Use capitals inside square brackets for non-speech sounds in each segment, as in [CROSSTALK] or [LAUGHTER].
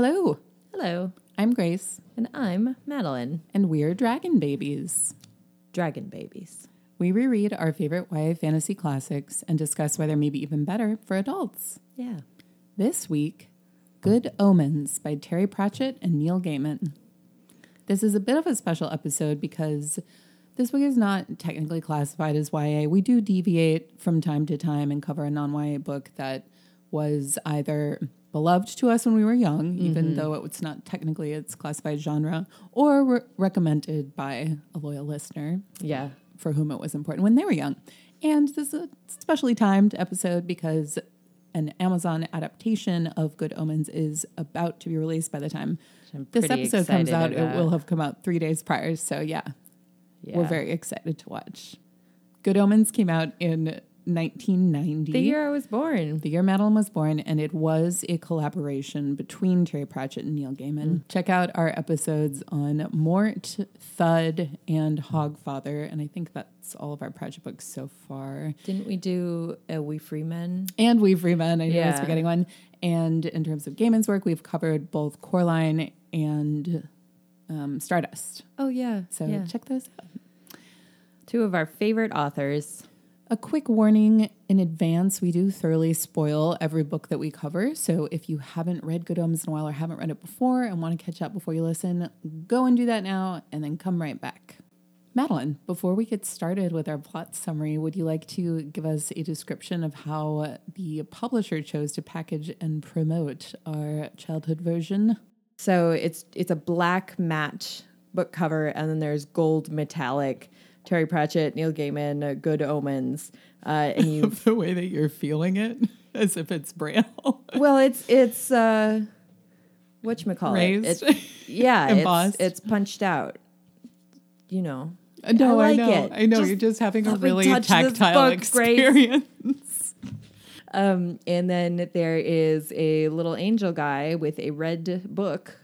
Hello, Hello, I'm Grace, and I'm Madeline. and we're Dragon Babies. Dragon babies. We reread our favorite YA fantasy classics and discuss why they're maybe even better for adults. Yeah. This week, Good Omens by Terry Pratchett and Neil Gaiman. This is a bit of a special episode because this book is not technically classified as YA. We do deviate from time to time and cover a non YA book that was either beloved to us when we were young, even though it's not technically its classified genre, or re- recommended by a loyal listener Yeah. for whom it was important when they were young. And this is a specially timed episode because an Amazon adaptation of Good Omens is about to be released by the time this episode comes out. It will have come out three days prior. So, yeah, Yeah. we're very excited to watch. Good Omens came out in 1990. The year I was born. The year Madeline was born, and it was a collaboration between Terry Pratchett and Neil Gaiman. Check out our episodes on Mort, Thud, and Hogfather, and I think that's all of our Pratchett books so far. Didn't we do a Wee Free Men? And We've Freeman, I know I was forgetting one. And in terms of Gaiman's work, we've covered both Coraline and um, Stardust. Oh yeah. So yeah. check those out. Two of our favorite authors. A quick warning in advance we do thoroughly spoil every book that we cover. So if you haven't read Good Omens in a while or haven't read it before and want to catch up before you listen, go and do that now and then come right back. Madeline, before we get started with our plot summary, would you like to give us a description of how the publisher chose to package and promote our childhood version? So it's it's a black matte book cover, and then there's gold metallic. Terry Pratchett, Neil Gaiman, uh, Good Omens, uh, and [LAUGHS] you. the way that you're feeling it, [LAUGHS] as if it's braille. [LAUGHS] well, it's it's uh, what you call it? It's, yeah, it's, it's punched out. You know, no, I, like know. it. I know. Just you're just having a really tactile book, experience. Um, and then there is a little angel guy with a red book,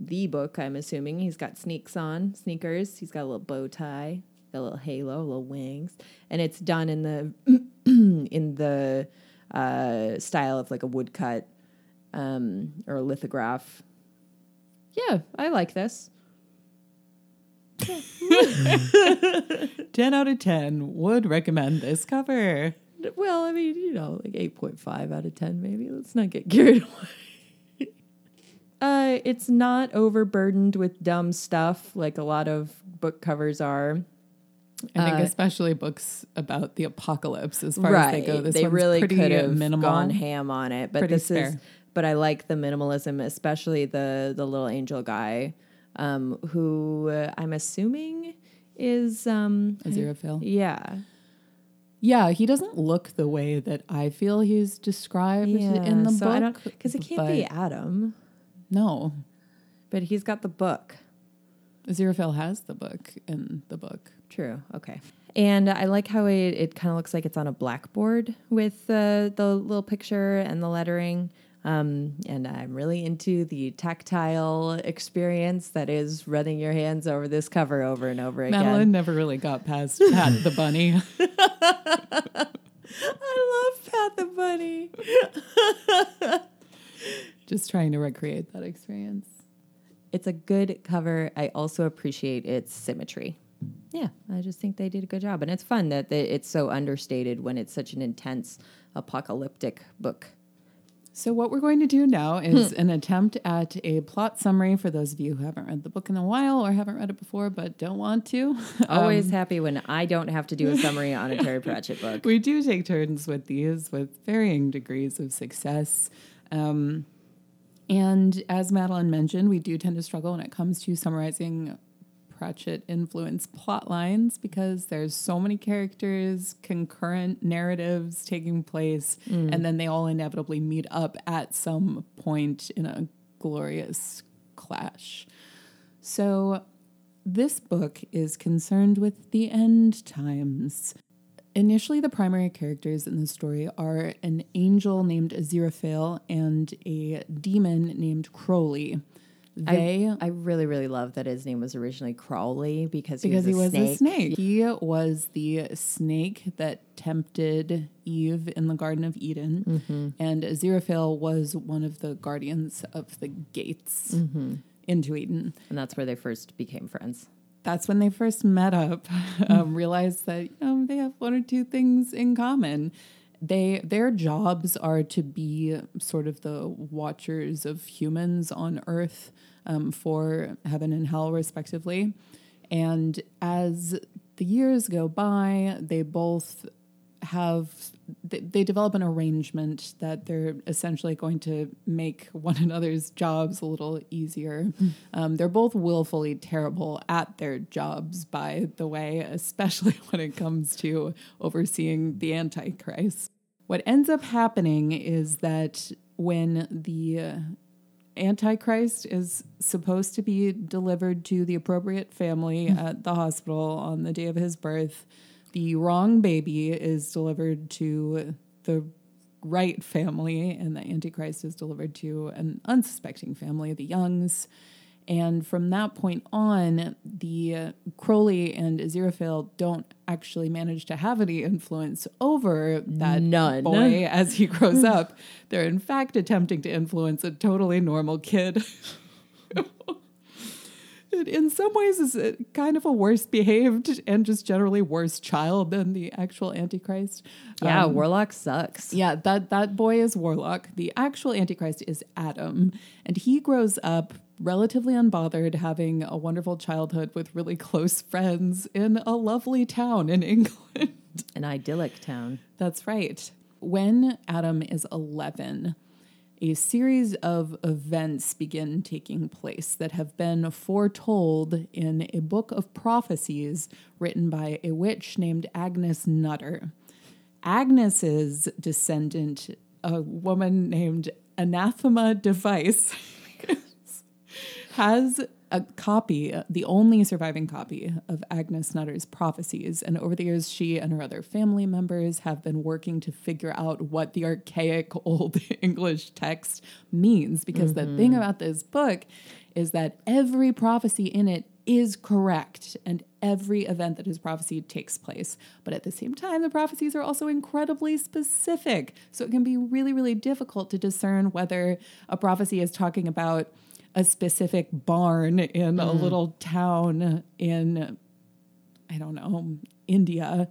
the book, I'm assuming. He's got sneaks on, sneakers. He's got a little bow tie, a little halo, little wings, and it's done in the [CLEARS THROAT] in the uh, style of like a woodcut um, or a lithograph. Yeah, I like this. [LAUGHS] 10 out of 10 would recommend this cover. Well, I mean, you know, like 8.5 out of 10, maybe. Let's not get carried away. [LAUGHS] uh, it's not overburdened with dumb stuff like a lot of book covers are. I think Uh, especially books about the apocalypse as far as they go. This they really pretty could have minimal. gone ham on it, but this is. But I like the minimalism, especially the the little angel guy, um, who uh, I'm assuming is um, Aziraphale. yeah, Yeah, he doesn't look the way that I feel he's described in the so book. because it can't be Adam, No, but he's got the book. Aziraphale has the book in the book. True. Okay. And I like how it, it kind of looks like it's on a blackboard with uh, the little picture and the lettering. Um, and I'm really into the tactile experience that is running your hands over this cover over and over again. Madeline never really got past Pat the bunny. [LAUGHS] [LAUGHS] I love Pat the Bunny. [LAUGHS] Just trying to recreate that experience. It's a good cover. I also appreciate its symmetry. Yeah, I just think they did a good job. And it's fun that they, it's so understated when it's such an intense apocalyptic book. So, what we're going to do now [LAUGHS] is an attempt at a plot summary for those of you who haven't read the book in a while or haven't read it before but don't want to. [LAUGHS] Always happy when I don't have to do a summary on a Terry Pratchett book. [LAUGHS] we do take turns with these with varying degrees of success. Um, and as Madeline mentioned, we do tend to struggle when it comes to summarizing Pratchett influenced plot lines because there's so many characters, concurrent narratives taking place, mm. and then they all inevitably meet up at some point in a glorious clash. So this book is concerned with the end times. Initially, the primary characters in the story are an angel named Aziraphale and a demon named Crowley. They I really, really love that his name was originally Crowley because he because was, he a, was snake. a snake. He was the snake that tempted Eve in the Garden of Eden, Mm-hmm. and Aziraphale was one of the guardians of the gates Mm-hmm. into Eden. And that's where they first became friends. That's when they first met up, [LAUGHS] um, realized that you know they have one or two things in common. They their jobs are to be sort of the watchers of humans on Earth um, for heaven and hell, respectively. And as the years go by, they both have they, they develop an arrangement that they're essentially going to make one [LAUGHS] another's jobs a little easier. Um, they're both willfully terrible at their jobs, by the way, especially [LAUGHS] when it comes to overseeing the Antichrist. What ends up happening is that when the uh, Antichrist is supposed to be delivered to the appropriate family at the hospital on the day of his birth. The wrong baby is delivered to the right family, and the Antichrist is delivered to an unsuspecting family, the Youngs. And from that point on, the uh, Crowley and Aziraphale don't actually manage to have any influence over that None. boy as he grows [LAUGHS] up. They're in fact attempting to influence a totally normal kid. [LAUGHS] In some ways, is kind of a worse behaved and just generally worse child than the actual Antichrist. Yeah, Um, Warlock sucks. yeah, that that boy is Warlock. The actual Antichrist is Adam, and he grows up relatively unbothered, having a wonderful childhood with really close friends in a lovely town in [LAUGHS] England. An idyllic town. That's right. When Adam is 11, a series of events begin taking place that have been foretold in a book of prophecies written by a witch named Agnes Nutter. Agnes's descendant, a woman named Anathema Device, [LAUGHS] has a copy, the only surviving copy of Agnes Nutter's prophecies. And over the years, she and her other family members have been working to figure out what the archaic [LAUGHS] old English text means. Because the thing mm-hmm. about this book is that every prophecy in it is correct and every event that is prophesied takes place. But at the same time, the prophecies are also incredibly specific. So it can be really, really difficult to discern whether a prophecy is talking about a specific barn in a mm-hmm. little town in, I don't know, India,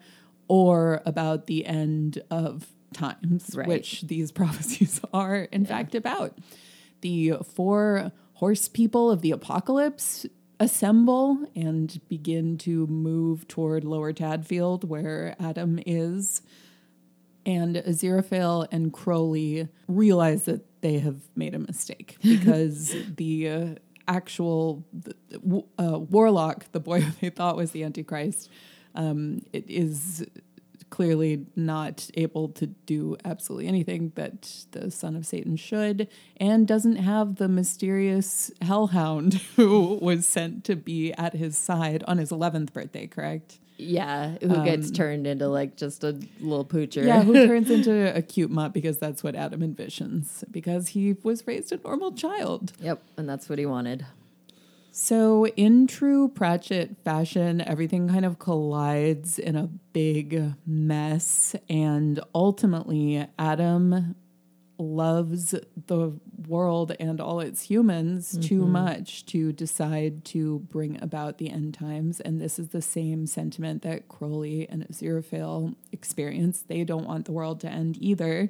or about the end of times, Right. which these [LAUGHS] prophecies are in fact about. The four horse people of the apocalypse assemble and begin to move toward Lower Tadfield, where Adam is. And Aziraphale and Crowley realize that they have made a mistake [LAUGHS] because the uh, actual uh, warlock, the boy [LAUGHS] they thought was the Antichrist, um, it is clearly not able to do absolutely anything that the son of Satan should, and doesn't have the mysterious hellhound [LAUGHS] who was sent to be at his side on his 11th birthday, correct? Yeah, who gets um, turned into like just a little poocher. Yeah, who turns [LAUGHS] into a cute mutt because that's what Adam envisions, because he was raised a normal child. yep, and that's what he wanted. So, in true Pratchett fashion, everything kind of collides in a big mess. And ultimately, Adam loves the world and all its humans too much to decide to bring about the end times. And this is the same sentiment that Crowley and Aziraphale experience. They don't want the world to end either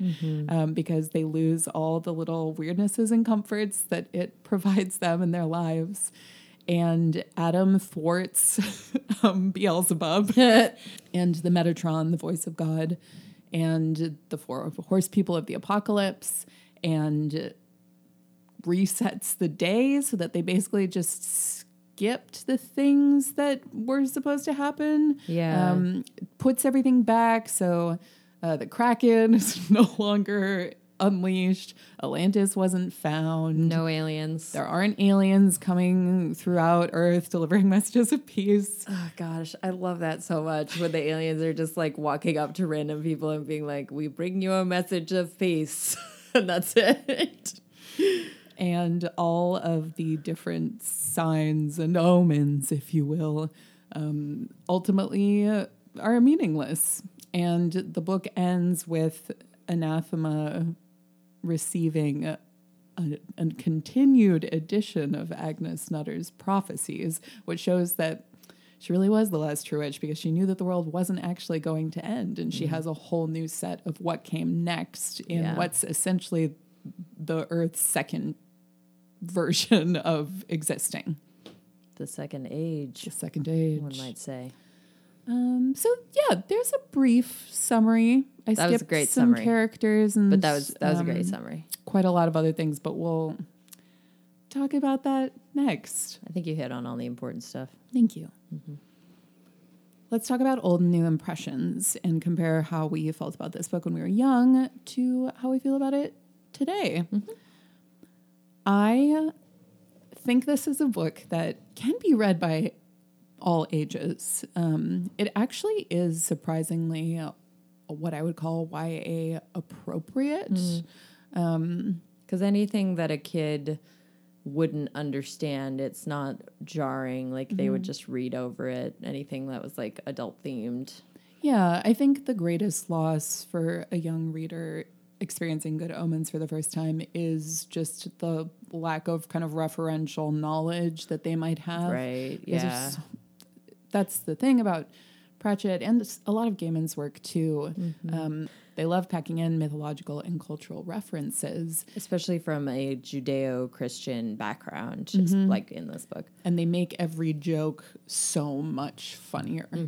um, because they lose all the little weirdnesses and comforts that it [LAUGHS] provides them in their lives. And Adam thwarts [LAUGHS] um, Beelzebub [LAUGHS] and the Metatron, the voice of God, and the four horse people of the apocalypse, and resets the day so that they basically just skipped the things that were supposed to happen. Yeah. Um, puts everything back so uh, the Kraken [LAUGHS] is no longer unleashed. Atlantis wasn't found. No aliens. There aren't aliens coming throughout Earth delivering [LAUGHS] messages of peace. Oh gosh, I love that so much when the aliens are just like walking up to random people and being like, "We bring you a message of peace," [LAUGHS] and that's it. and all of the different signs and omens, if you will, um, ultimately are meaningless. And the book ends with Anathema receiving a, a continued edition of Agnes Nutter's prophecies, which shows that she really was the last true witch because she knew that the world wasn't actually going to end. And she has a whole new set of what came next in Yeah. what's essentially the Earth's second version of existing, The second age, the second age. one might say. Um, so yeah, there's a brief summary. I That was a great some summary. characters and But that was that was a great um, summary. quite a lot of other things, but we'll talk about that next. I think you hit on all the important stuff. Thank you. Let's talk about old and new impressions and compare how we felt about this book when we were young to how we feel about it today. I think this is a book that can be read by all ages. Um, it actually is surprisingly uh, what I would call YA appropriate. Mm-hmm. Um, because anything that a kid wouldn't understand, it's not jarring. Like they would mm-hmm. just read over it. Anything that was like adult themed. Yeah, I think the greatest loss for a young reader experiencing Good Omens for the first time is just the lack of kind of referential knowledge that they might have. Right. Yeah. so- that's the thing about Pratchett and a lot of Gaiman's work too. Mm-hmm. Um, they love packing in mythological and cultural references, Especially from a Judeo Christian background, just like in this book. and they make every joke so much funnier. Yeah,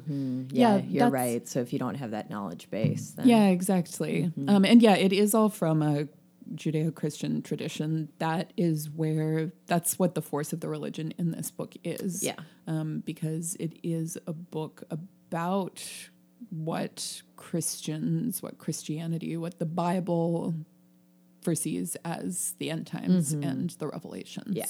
Yeah, you're right. So if you don't have that knowledge base, then Yeah, exactly. Um, and yeah, it is all from a Judeo Christian tradition. That is where, that's what the force of the religion in this book is. Yeah. Um, because it is a book about what Christians, what Christianity, what the Bible foresees as the end times and the revelations. Yeah.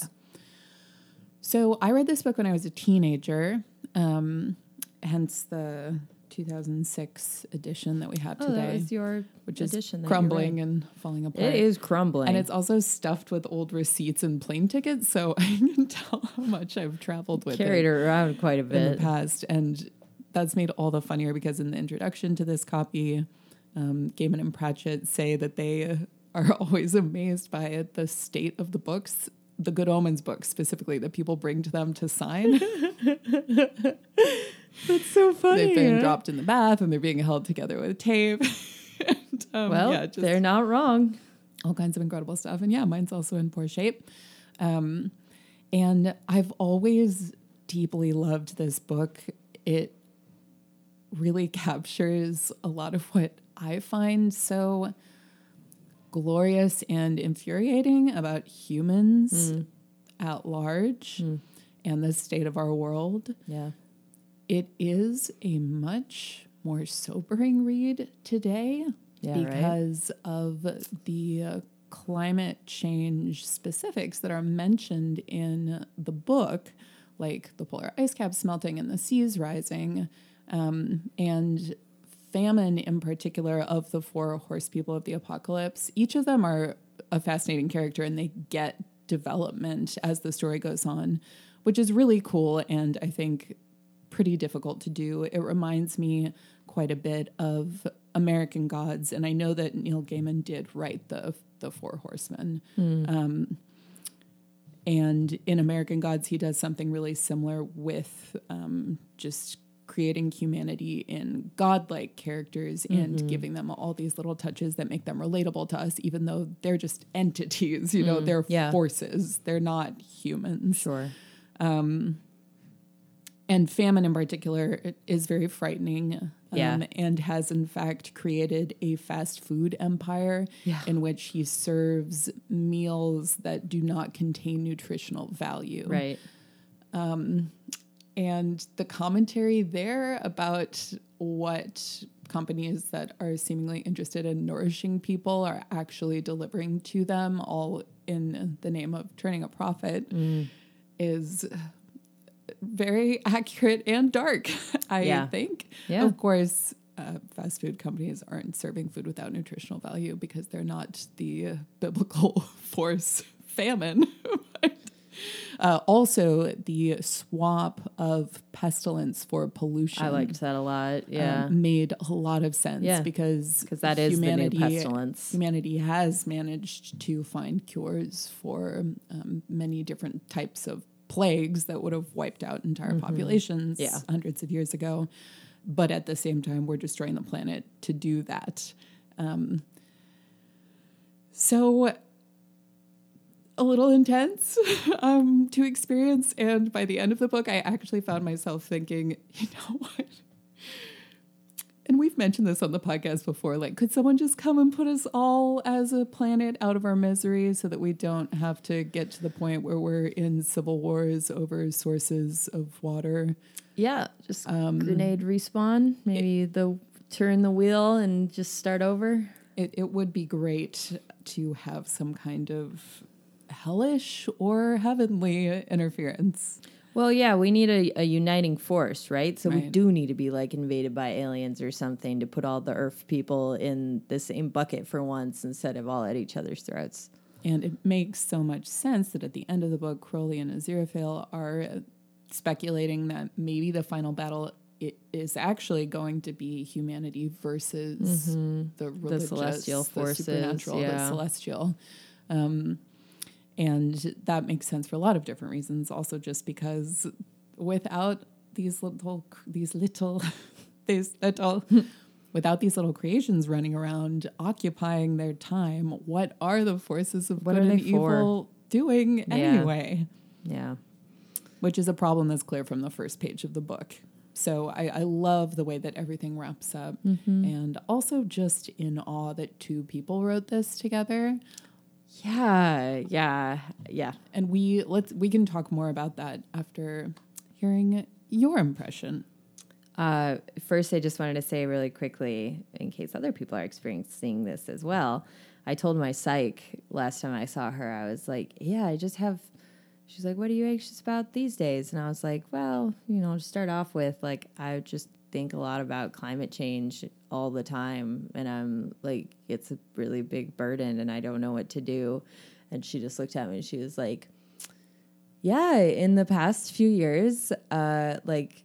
So I read this book when I was a teenager, um, hence the 2006 edition that we have Oh, today that your which is edition that crumbling and falling apart. It is crumbling. And it's also stuffed with old receipts and plane tickets, so [LAUGHS] I can tell how much I've traveled with carried it around quite a bit in the past. And that's made all the funnier because in the introduction to this copy, um, Gaiman and Pratchett say that they are [LAUGHS] always amazed by the state of the books, the Good Omens books specifically, that people bring to them to sign. [LAUGHS] That's so funny. They've been dropped in the bath and they're being held together with tape. [LAUGHS] and, um, Well, yeah, just they're not wrong. all kinds of incredible stuff. And yeah, mine's also in poor shape. Um, and I've always deeply loved this book. It really [LAUGHS] captures a lot of what I find so glorious and infuriating about humans at large and the state of our world Yeah. it is a much more sobering read today Yeah, right. because of the uh, climate change specifics that are mentioned in the book, like the polar ice caps melting and the seas rising, um, and famine in particular of the four horse people of the apocalypse. Each of them are a fascinating character and they get development as the story goes on, which is really cool and I think pretty difficult to do. It reminds me quite a bit of American Gods, and I know that Neil Gaiman did write the the Four Horsemen. Um, and in American Gods, he does something really similar with um, just creating humanity in godlike characters and mm-hmm. giving them all these little touches that make them relatable to us, even though they're just entities. You know, mm, they're yeah. forces. They're not humans Sure. Um, and famine in particular is very frightening um, Yeah. and has in fact created a fast food empire Yeah. in which he serves meals that do not contain nutritional value Right. Um, and the commentary there about what companies that are seemingly interested in nourishing people are actually delivering to them all in the name of turning a profit is very accurate and dark [LAUGHS] i Yeah. think Yeah. of course uh, fast food companies aren't serving food without nutritional value because they're not the biblical [LAUGHS] force famine. [LAUGHS] uh, also, the swap of pestilence for pollution. I liked that a lot. um, Yeah. made a lot of sense Yeah. because 'Cause that is the new pestilence. Humanity has managed to find cures for um, many different types of plagues that would have wiped out entire populations Mm-hmm. Yeah. hundreds of years ago. But at the same time, we're destroying the planet to do that. Um, so a little intense [LAUGHS] um, to experience. And by the end of the book, I actually found myself thinking, you know [LAUGHS] what? And we've mentioned this on the podcast before. Like, could someone just come and put us all as a planet out of our misery so that we don't have to get to the point where we're in civil wars over sources of water? Yeah. Just Um, grenade respawn. Maybe the turn the wheel and just start over. It, it would be great to have some kind of hellish or heavenly interference. Well, yeah, we need a, a uniting force, right? So we do need to be like invaded by aliens or something to put all the Earth people in the same bucket for once instead of all at each other's throats. And it makes so much sense that at the end of the book, Crowley and Aziraphale are speculating that maybe the final battle it is actually going to be humanity versus the religious, celestial the forces, supernatural, the celestial. Um, and that makes sense for a lot of different reasons. Also, just because without these little, these little, [LAUGHS] these little, [LAUGHS] without these little creations running around occupying their time, what are the forces of What good are and they for? evil doing anyway? Yeah. Which is a problem that's clear from the first page of the book. So I, I love the way that everything wraps up, Mm-hmm. and also just in awe that two people wrote this together. Yeah. Yeah. Yeah. And we let's we can talk more about that after hearing your impression. Uh, first, I just wanted to say really quickly, in case other people are experiencing this as well. I told my psych last time I saw her, I was like, "Yeah, I just have." She's like, "What are you anxious about these days?" And I was like, "Well, you know, to start off with, like, I just think a lot about climate change all the time, and I'm like, it's a really big burden, and I don't know what to do." And she just looked at me and she was like, "Yeah, in the past few years, uh, like."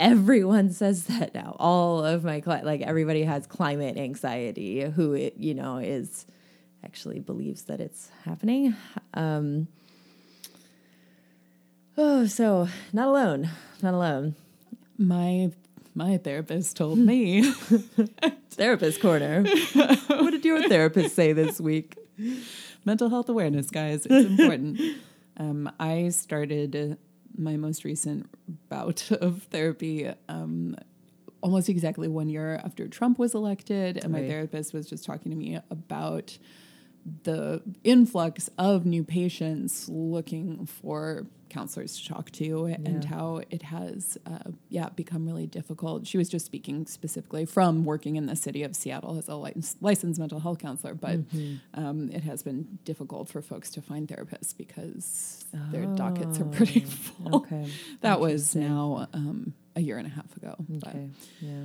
everyone [LAUGHS] says that now. All of my cli- like everybody has climate anxiety. Who it you know is actually believes that it's happening. Um, oh, so not alone, not alone. My my therapist told me [LAUGHS] Therapist corner. what did your therapist say this week? mental health awareness, guys. It's [LAUGHS] important. um, I started my most recent bout [LAUGHS] of therapy um, almost exactly one year after Trump was elected, and my therapist was just talking to me about the influx of new patients looking for counselors to talk to and Yeah. how it has uh, yeah become really difficult she was just speaking specifically from working in the city of seattle as a lic- licensed mental health counselor but um, it has been difficult for folks to find therapists because their dockets are pretty [LAUGHS] full Okay. that was now um, a year and a half ago but Yeah.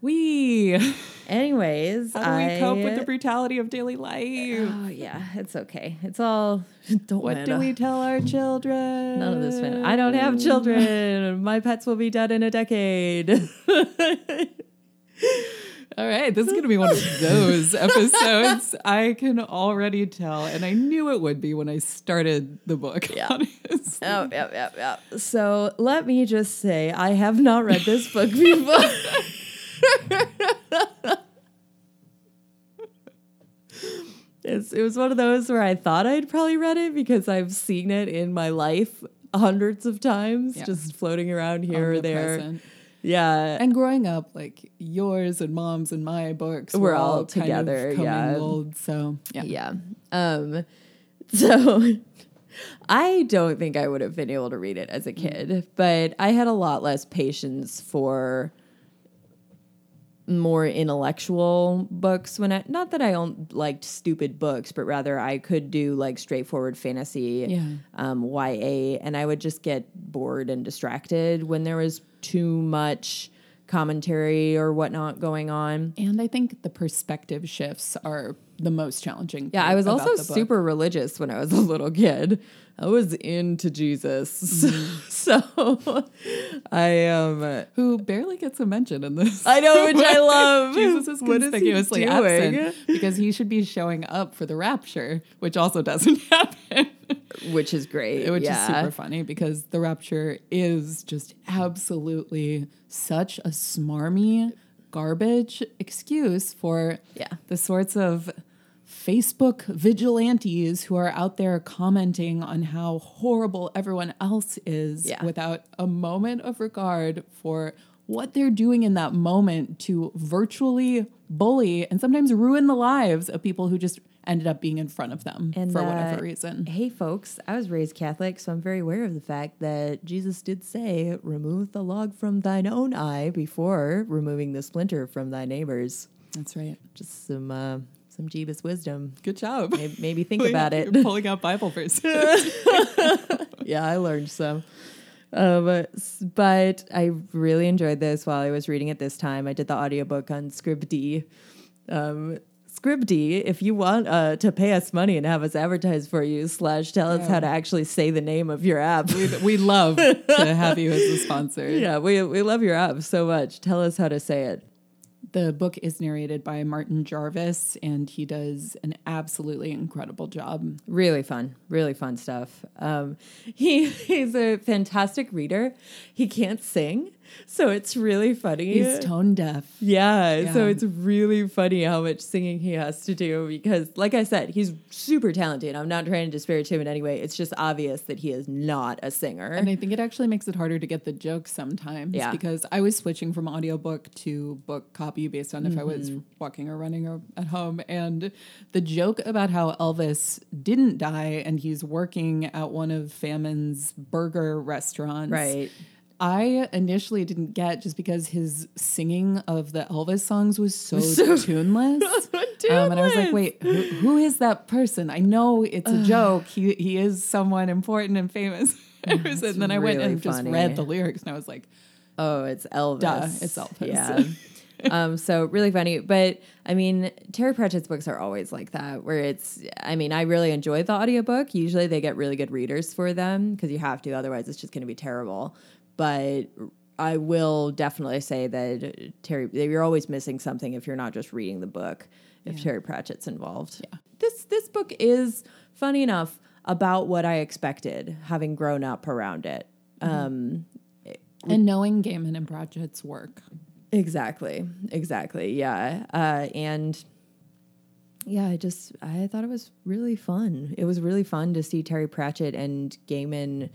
We Anyways, how do we I, cope with the brutality of daily life Oh yeah, it's okay. It's all. [LAUGHS] Don't What do we tell our children? None of this man. I don't have children. [LAUGHS] My pets will be dead in a decade. [LAUGHS] All right, this is going to be one of those episodes. I can already tell, and I knew it would be when I started the book. Yeah. honestly. Oh, yep, yep, yep. So let me just say, I have not read this book before. [LAUGHS] it's, it was one of those where I thought I'd probably read it because I've seen it in my life hundreds of times, Yeah. just floating around here or there. Omnipresent. Yeah. And growing up, like yours and mom's and my books, We're were all of together, yeah. commingled, So yeah, Yeah. Um so [LAUGHS] I don't think I would have been able to read it as a kid, but I had a lot less patience for more intellectual books when I not that I don't liked stupid books, but rather I could do like straightforward fantasy, Yeah. um, YA, and I would just get bored and distracted when there was too much commentary or whatnot going on. And I think the perspective shifts are the most challenging. Yeah, I was also super religious when I was [LAUGHS] a little kid. I was into Jesus. [LAUGHS] so I um who barely gets a mention in this. I know which I [LAUGHS] love. Jesus is is conspicuously doing? absent because he should be showing up for the rapture, which also doesn't happen. which is great. which yeah. is super funny because the rapture is just absolutely such a smarmy garbage excuse for Yeah. the sorts of Facebook vigilantes who are out there commenting on how horrible everyone else is Yeah. without a moment of regard for what they're doing in that moment to virtually bully and sometimes ruin the lives of people who just ended up being in front of them And, for uh, whatever reason. Hey, folks, I was raised Catholic, so I'm very aware of the fact that Jesus did say, Remove the log from thine own eye before removing the splinter from thy neighbor's. That's right. Just some uh, some Jeebus wisdom. Good job. Maybe, maybe think Pulling about it. You're pulling out Bible verses. [LAUGHS] yeah, I learned some. Um, s- but I really enjoyed this while I was reading it this time. I did the audiobook on Scribd. Um, Scribd, if you want uh, to pay us money and have us advertise for you, slash tell us how to actually say the name of your app. we, we love to have you as a sponsor. [LAUGHS] yeah, we, we love your app so much. Tell us how to say it. The book is narrated by Martin Jarvis, and he does an absolutely incredible job. Really fun, really fun stuff. Um, [LAUGHS] he he's a fantastic reader. He can't sing, so it's really funny. He's tone deaf. Yeah, so it's really funny how much singing he has to do because, like I said, he's super talented. I'm not trying to disparage him in any way. It's just obvious that he is not a singer. And I think it actually makes it harder to get the jokes sometimes Yeah. because I was switching from audiobook to book copy based on if I was Mm-hmm. walking or running or at home. And the joke about how Elvis didn't die and he's working at one of Famine's burger restaurants. right. I initially didn't get just because his singing of the Elvis songs was so, So- [LAUGHS] tuneless. Um, and I was like, wait, who, who is that person? I know it's a joke. He he is someone important and famous. [LAUGHS] and then I went really and just read the lyrics, and I was like, Oh, it's Elvis. Duh, it's Elvis. Yeah. [LAUGHS] um, so really funny. But I mean, Terry Pratchett's books are always like that, where it's, I mean, I really enjoy the audiobook. Usually they get really good readers for them because you have to, otherwise it's just going to be terrible. But I will definitely say that Terry, you're always missing something if you're not just reading the book, if Terry Pratchett's involved. Yeah. This, this book is funny enough about what I expected, having grown up around it. Um, and knowing Gaiman and Pratchett's work. Exactly. Exactly. Yeah. Uh, and yeah, I just I thought it was really fun. It was really fun to see Terry Pratchett and Gaiman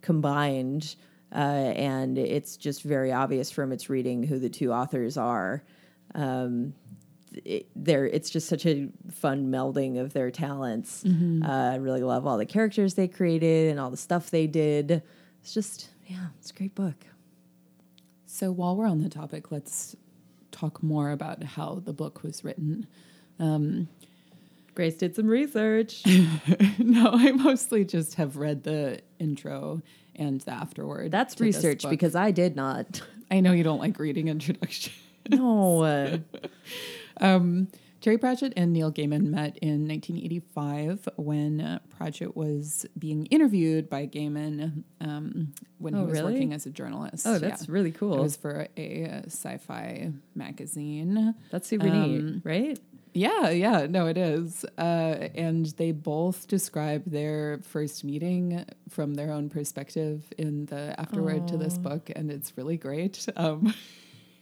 combined. Uh, and it's just very obvious from its reading who the two authors are. Um, it, there, it's just such a fun melding of their talents. Uh, I really love all the characters they created and all the stuff they did. It's just, yeah, it's a great book. So while we're on the topic, let's talk more about how the book was written. Grace did some research. [LAUGHS] no, I mostly just have read the intro and the afterword. That's research because I did not. I know you don't like reading introduction. No. [LAUGHS] Um, Terry Pratchett and Neil Gaiman met in 1985 when uh, Pratchett was being interviewed by Gaiman um, when he Oh, was really? working as a journalist. oh, that's Yeah. really cool. It was for a, uh sci-fi magazine. that's super neat, right? Yeah, yeah, no, it is. Uh, and they both describe their first meeting from their own perspective in the afterword to this book, and it's really great. [LAUGHS] Um,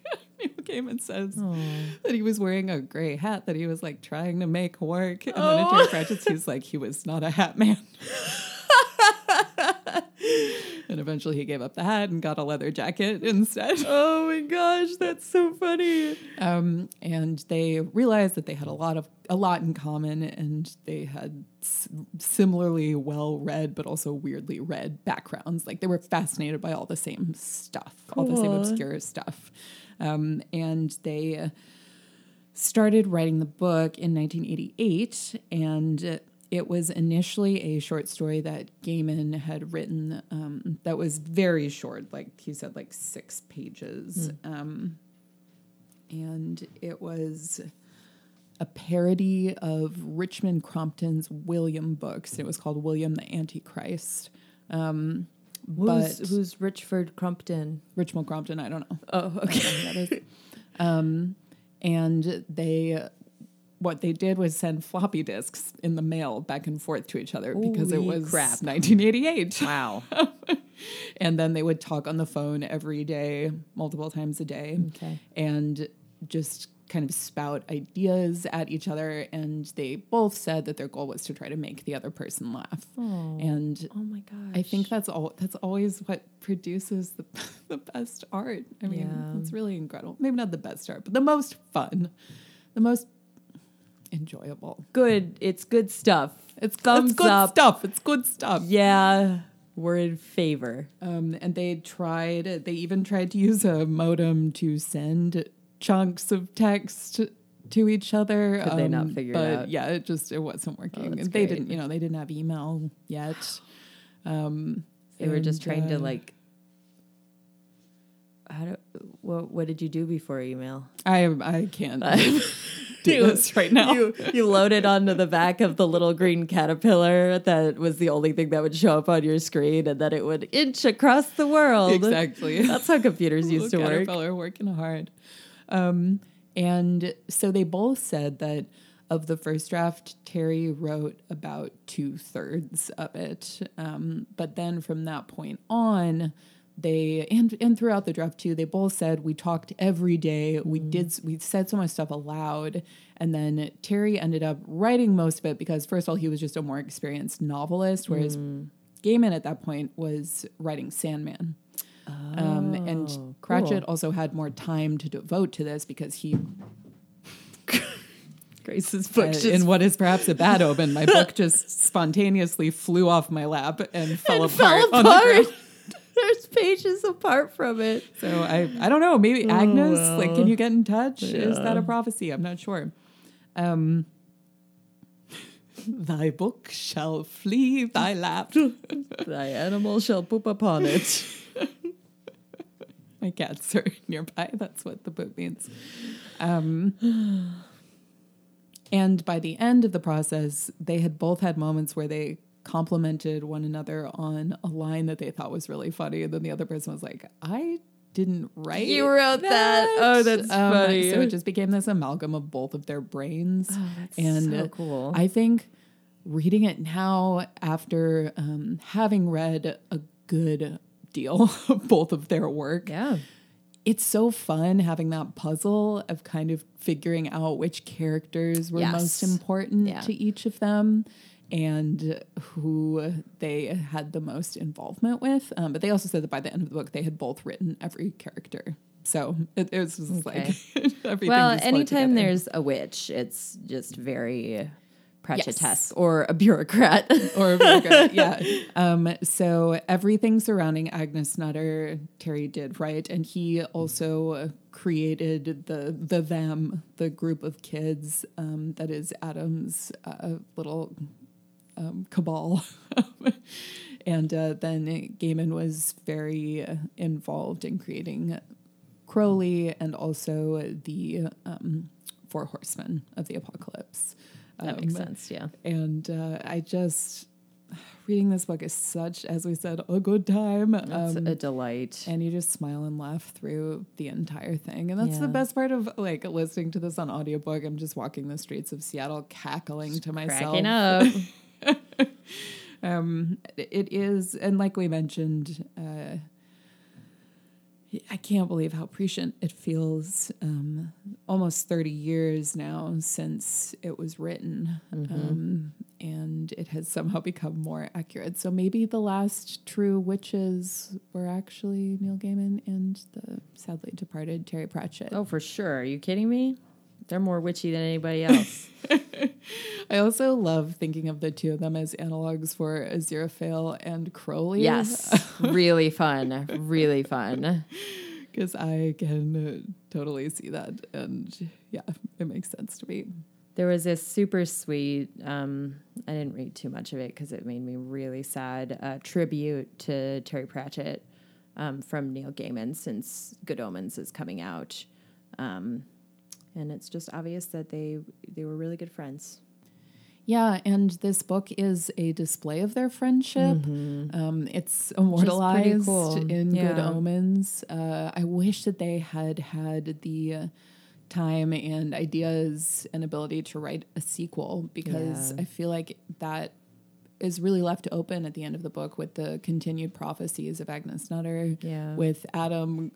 [LAUGHS] Neil Gaiman says that he was wearing a gray hat that he was like trying to make work, and then in Terry Pratchett's, he's like he was not a hat man. [LAUGHS] and eventually, he gave up the hat and got a leather jacket [LAUGHS] instead. Oh my gosh, that's so funny. Um, and they realized that they had a lot of a lot in common, and they had s- similarly well read, but also weirdly read backgrounds. Like they were fascinated by all the same stuff, all the same obscure stuff, um, and they started writing the book in 1988, and. It was initially a short story that Gaiman had written um, that was very short, like he said, like six pages. Um, and it was a parody of Richmal Crompton's William books. It was called William the Antichrist. Um, Who's, but who's Richford Crumpton? Richmal Crompton, I don't know. Oh, okay. is. Um, and they, what they did was send floppy disks in the mail back and forth to each other because it was crap. 1988. [LAUGHS] Wow. and then they would talk on the phone every day, multiple times a day, Okay. and just kind of spout ideas at each other. And they both said that their goal was to try to make the other person laugh. Oh. And Oh my gosh. I think that's all. That's always what produces the [LAUGHS] the best art. I mean, Yeah. it's really incredible. Maybe not the best art, but the most fun, the most enjoyable. good. It's good stuff. It's Thumbs it's good up. stuff. It's good stuff. Yeah. We're in favor. Um, and they tried. They even tried to use a modem to send chunks of text to each other. Could they not um, figure it out? Yeah, it just it wasn't working. And they didn't. You know, they didn't have email yet. [GASPS] Um, They were just and, trying to uh, like. How do, what what did you do before email? I I can't [LAUGHS] [LAUGHS] [LAUGHS] do this right now. You you loaded onto the back of the little green caterpillar that was the only thing that would show up on your screen, and that it would inch across the world. exactly. That's how computers [LAUGHS] used to work. caterpillar working hard. Um, and so they both said that of the first draft, Terry wrote about two thirds of it. Um, but then from that point on, they and and throughout the draft too, they both said we talked every day. We did we said so much stuff aloud, and then Terry ended up writing most of it because first of all he was just a more experienced novelist, whereas Gaiman at that point was writing Sandman. Um, and Oh, Pratchett cool. also had more time to devote to this because he, [LAUGHS] Grace's uh, book just in what is perhaps a bad open, my book just [LAUGHS] spontaneously flew off my lap and fell and apart. fell on the ground. [LAUGHS] There's pages apart from it. So I, I don't know. Maybe Agnes, like, well. can you get in touch? Is that a prophecy? I'm not sure. Um, [LAUGHS] thy book shall flee thy lap. [LAUGHS] Thy animal shall poop upon it. [LAUGHS] My cats are nearby. That's what the book means. Um, [SIGHS] and by the end of the process, they had both had moments where they complimented one another on a line that they thought was really funny, and then the other person was like, "I didn't write. You wrote that. Oh, that's funny. So it just became this amalgam of both of their brains, Oh, that's and so cool. I think reading it now after um, having read a good deal [LAUGHS] of both of their work, yeah. it's so fun having that puzzle of kind of figuring out which characters were Yes. most important Yeah. to each of them and who they had the most involvement with. Um, but they also said that by the end of the book, they had both written every character. So it, it was just like [LAUGHS] everything. Well, anytime there's a witch, it's just very Pratchettesque Yes. or a bureaucrat. [LAUGHS] or a vinegar, yeah. Um, so everything surrounding Agnes Nutter, Terry did write, and he also created the the them, the group of kids um, that is Adam's uh, little um, cabal. [LAUGHS] and uh, then Gaiman was very uh, involved in creating Crowley and also the um, Four Horsemen of the Apocalypse. that makes Um, sense. Yeah. and uh, I just reading this book is such, as we said, a good time. It's Um, a delight. and you just smile and laugh through the entire thing, and that's the best part of like listening to this on audiobook. I'm just walking the streets of Seattle, cackling to myself. Cracking up. [LAUGHS] [LAUGHS] Um, it is, and like we mentioned, uh, I can't believe how prescient it feels. Um, almost 30 years now since it was written, um, and it has somehow become more accurate. So maybe the last true witches were actually Neil Gaiman and the sadly departed Terry Pratchett. oh, for sure. Are you kidding me? They're more witchy than anybody else. [LAUGHS] I also love thinking of the two of them as analogs for Aziraphale and Crowley. yes. [LAUGHS] really fun. Really fun. because I can uh, totally see that, and yeah, it makes sense to me. There was this super sweet, um, I didn't read too much of it because it made me really sad, uh, tribute to Terry Pratchett um, from Neil Gaiman since Good Omens is coming out. Um, and it's just obvious that they they were really good friends. Yeah, and this book is a display of their friendship. Um, it's immortalized cool. in Good Omens. Uh, I wish that they had had the time and ideas and ability to write a sequel because Yeah. I feel like that is really left open at the end of the book with the continued prophecies of Agnes Nutter. Yeah. With Adam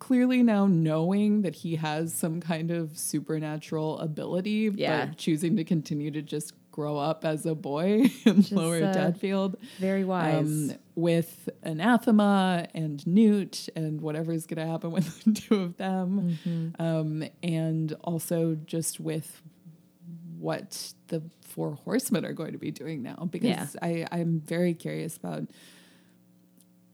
clearly now knowing that he has some kind of supernatural ability, Yeah. but choosing to continue to just grow up as a boy [LAUGHS] in Lower uh, Tadfield. Very wise. Um, with Anathema and Newt and whatever's going to happen with [LAUGHS] the two of them. Mm-hmm. Um, and also just with what the four horsemen are going to be doing now because I, I'm very curious about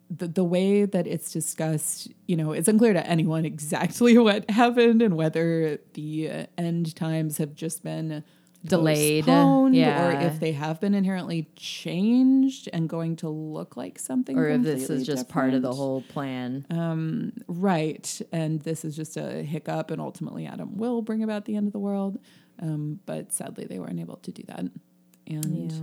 the, the way that it's discussed, you know, it's unclear to anyone exactly [LAUGHS] what happened and whether the end times have just been Delayed, yeah. or if they have been inherently changed and going to look like something or if this is just part of the whole plan. um, right and this is just a hiccup and ultimately adam will bring about the end of the world um, but sadly they weren't able to do that and Yeah.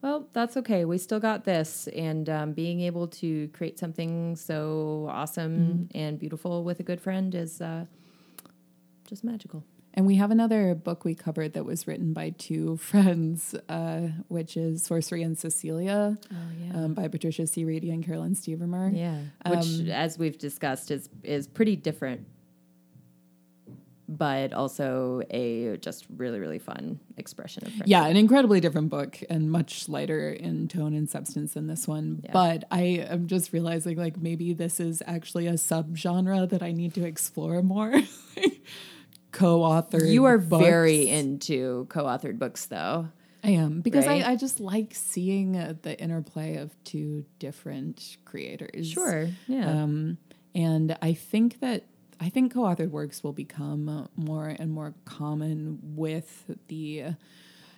Well, that's okay. We still got this, and um, being able to create something so awesome and beautiful with a good friend is uh, just magical. And we have another book we covered that was written by two [LAUGHS] friends, uh, which is Sorcery and Cecilia Oh yeah, um, by Patricia C. Wrede and Carolyn Stevermer. yeah. Which, Um, as we've discussed, is is pretty different, but also a just really really fun expression of friendship. Yeah, an incredibly different book and much lighter in tone and substance than this one. Yeah. But I am just realizing like maybe this is actually a subgenre that I need to explore more. [LAUGHS] co-authored. You are books. very into co-authored books, though. I am because Right? I, I just like seeing uh, the interplay of two different creators. Sure. Yeah. Um, and I think that I think co-authored works will become more and more common with the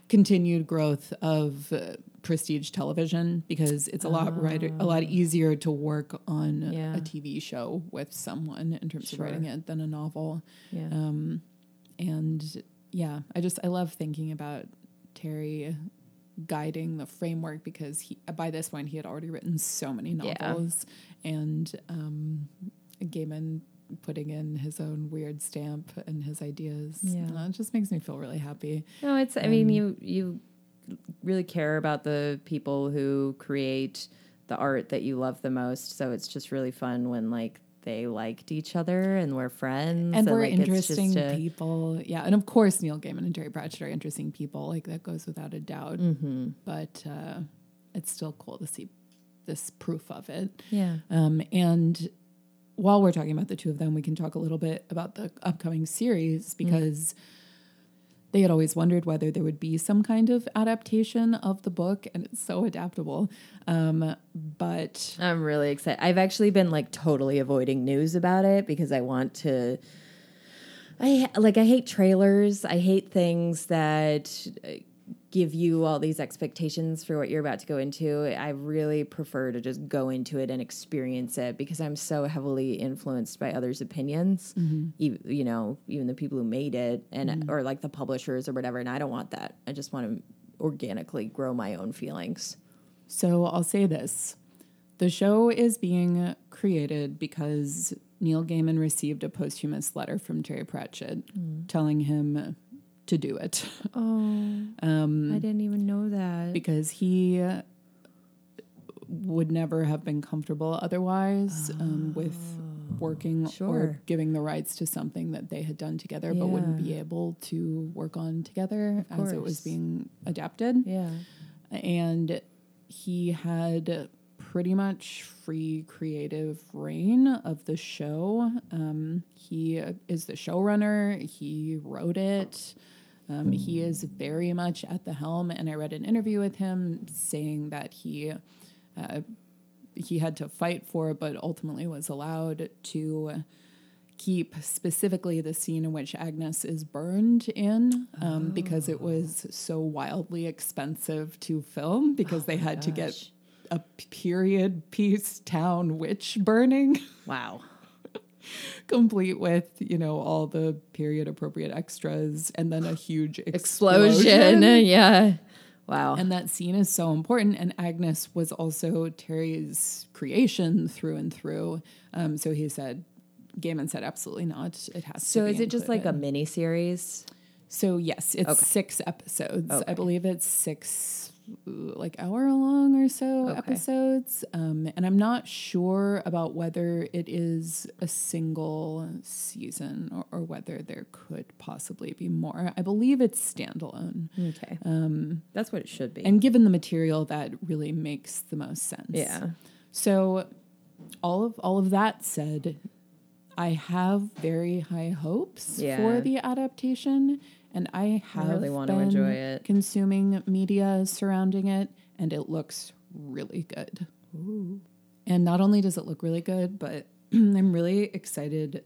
continued growth of uh, prestige television because it's a lot writer, a lot easier to work on Ah. Yeah. a TV show with someone in terms Sure. of writing it than a novel. yeah. Um, and yeah, I just I love thinking about Terry guiding the framework because he by this point he had already written so many Yeah. novels and um, Gaiman putting in his own weird stamp and his ideas. Yeah. Uh, it just makes me feel really happy. No, it's. I mean, Um, you you really care about the people who create the art that you love the most. So it's just really fun when like they liked each other and we're friends And we're like, interesting a- people. Yeah. And of course Neil Gaiman and Terry Pratchett are interesting people. Like that goes without a doubt. Mm-hmm. But uh, it's still cool to see this proof of it. Yeah. Um, and while we're talking about the two of them, we can talk a little bit about the upcoming series because they had always wondered whether there would be some kind of adaptation of the book, and it's so adaptable. Um, but I'm really excited. I've actually been like totally avoiding news about it because I want to. I like I hate trailers. I hate things that give you all these expectations for what you're about to go into. I really prefer to just go into it and experience it because I'm so heavily influenced by others' opinions. Mm-hmm. You, you know, even the people who made it and mm-hmm. or like the publishers or whatever. And I don't want that. I just want to organically grow my own feelings. So I'll say this the show is being created because Neil Gaiman received a posthumous letter from Terry Pratchett mm. telling him to do it. [LAUGHS] Oh, Um, I didn't even know that. because he would never have been comfortable otherwise um, with working or giving the rights to something that they had done together but wouldn't be able to work on together Of as it was being adapted yeah. and he had pretty much free creative reign of the show. Um, he is the showrunner. He wrote it. Um, he is very much at the helm. And I read an interview with him saying that he uh, he had to fight for, but ultimately was allowed to keep specifically the scene in which Agnes is burned in um, because it was so wildly expensive to film because they had to get a period piece town witch burning. [LAUGHS] Wow. [LAUGHS] complete with you know all the period appropriate extras and then a huge explosion. Explosion. [LAUGHS] Yeah. Wow. And that scene is so important. And Agnes was also Terry's creation through and through. Um, so he said, Gaiman said, absolutely not. It has so to. be So is it just like a mini series? So yes, it's Okay. six episodes. Okay. I believe it's six like hour long or so Okay. episodes. Um, and I'm not sure about whether it is a single season or, or whether there could possibly be more. I believe it's standalone. Okay. Um, That's what it should be. And given the material, that really makes the most sense. yeah. So, all of all of that said, I have very high hopes Yeah. for the adaptation, and I have really want to been enjoy it. Consuming media surrounding it, and it looks really good. And not only does it look really good, but [CLEARS THROAT] I'm really excited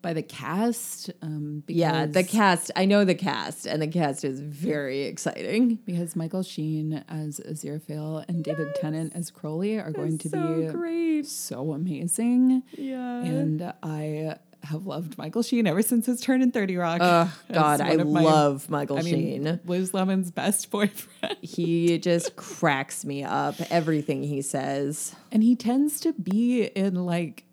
by the cast. Um, because Yeah, the cast. I know the cast, and the cast is very exciting. because Michael Sheen as Aziraphale and David Tennant as Crowley are going to so be great. so amazing. Yeah. And I have loved Michael Sheen ever since his turn in 30 Rock. Oh God, I my- love Michael I mean, Sheen. Liz Lemon's best [LAUGHS] boyfriend. He just cracks me up. Everything he says. And he tends to be in like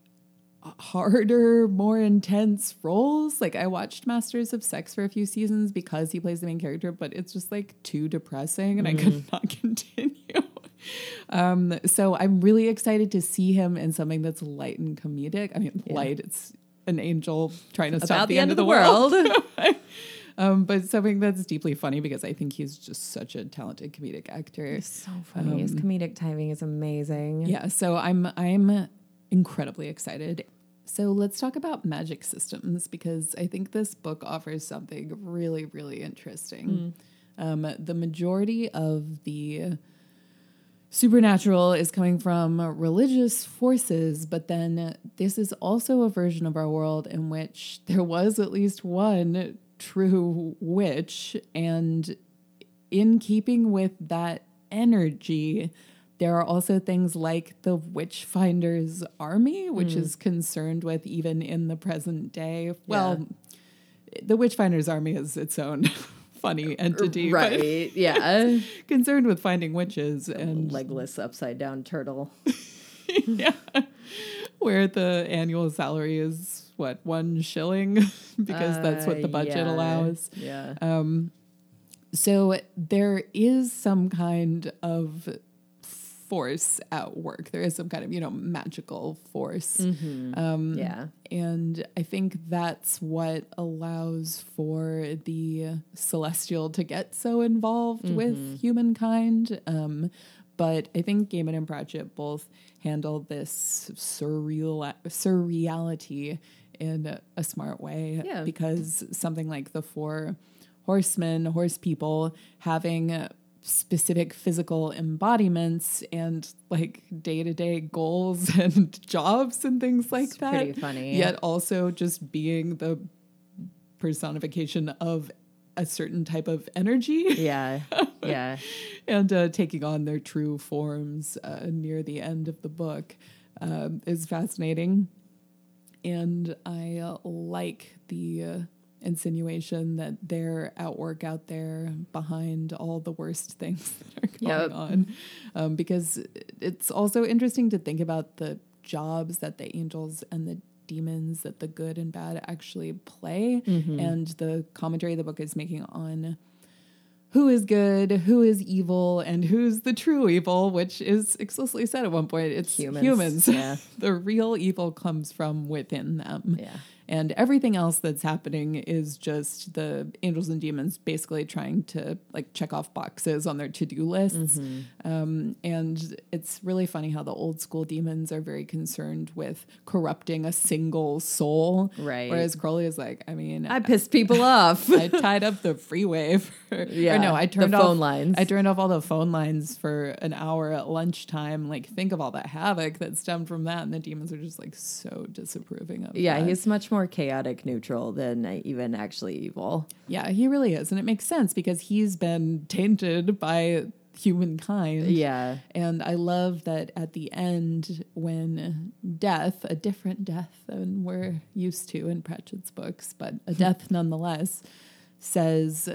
harder, more intense roles. Like I watched Masters of Sex for a few seasons because he plays the main character, but it's just like too depressing and I could not [LAUGHS] continue. Um, so I'm really excited to see him in something that's light and comedic. I mean, light, it's an angel trying to stop About the, end, of the, world. world. [LAUGHS] [LAUGHS] um, but something that's deeply funny because I think he's just such a talented comedic actor. so funny. His comedic timing is amazing. Yeah, so I'm I'm incredibly excited. So let's talk about magic systems because I think this book offers something really really interesting. Um, the majority of the supernatural is coming from religious forces, but then this is also a version of our world in which there was at least one true witch and in keeping with that energy, there are also things like the Witchfinders Army, which hmm. is concerned with even in the present day. Well, the Witchfinders Army is its own [LAUGHS] funny entity, but Right. Yeah. [LAUGHS] concerned with finding witches and Legless upside down turtle. [LAUGHS] yeah, where the annual salary is what one shilling [LAUGHS] because that's what the Uh, budget yeah. allows. Yeah. So there is some kind of force at work. There is some kind of, you know, magical force. Um, yeah. And I think that's what allows for the celestial to get so involved with humankind. Um, but I think Gaiman and Pratchett both handle this surreal surreality in a, a smart way. Yeah. Because something like the four horsemen, horse people, having specific physical embodiments and like day to day goals [LAUGHS] and jobs and things like It's that. pretty funny. Yet also just being the personification of a certain type of energy [LAUGHS] Yeah. Yeah. and uh, taking on their true forms uh, near the end of the book um, is fascinating. And I uh, like the uh, insinuation that they're at work out there behind all the worst things [LAUGHS] that are going Yep. on. Um, because it's also interesting to think about the jobs that the angels and the demons that the good and bad actually play and the commentary the book is making on who is good, who is evil, and who's the true evil, which is explicitly said at one point. It's Humans, humans. yeah. [LAUGHS] the real evil comes from within them. Yeah. And everything else that's happening is just the angels and demons basically trying to like check off boxes on their to do lists. Mm-hmm. Um, and it's really funny how the old school demons are very concerned with corrupting a single soul. Right. Whereas Crowley is like, I mean, I pissed people [LAUGHS] off. I tied up the freeway [LAUGHS] for Yeah, or no, I the turned off phone lines. I turned off all the phone lines for an hour at lunchtime. Like think of all that havoc that stemmed from that, and the demons are just like so disapproving of. It. Yeah, that. he's much more chaotic neutral than even actually evil. yeah, he really is, and it makes sense because he's been tainted by humankind. Yeah. And I love that at the end, when death, a different death than we're used to in Pratchett's books, but a [LAUGHS] death nonetheless, says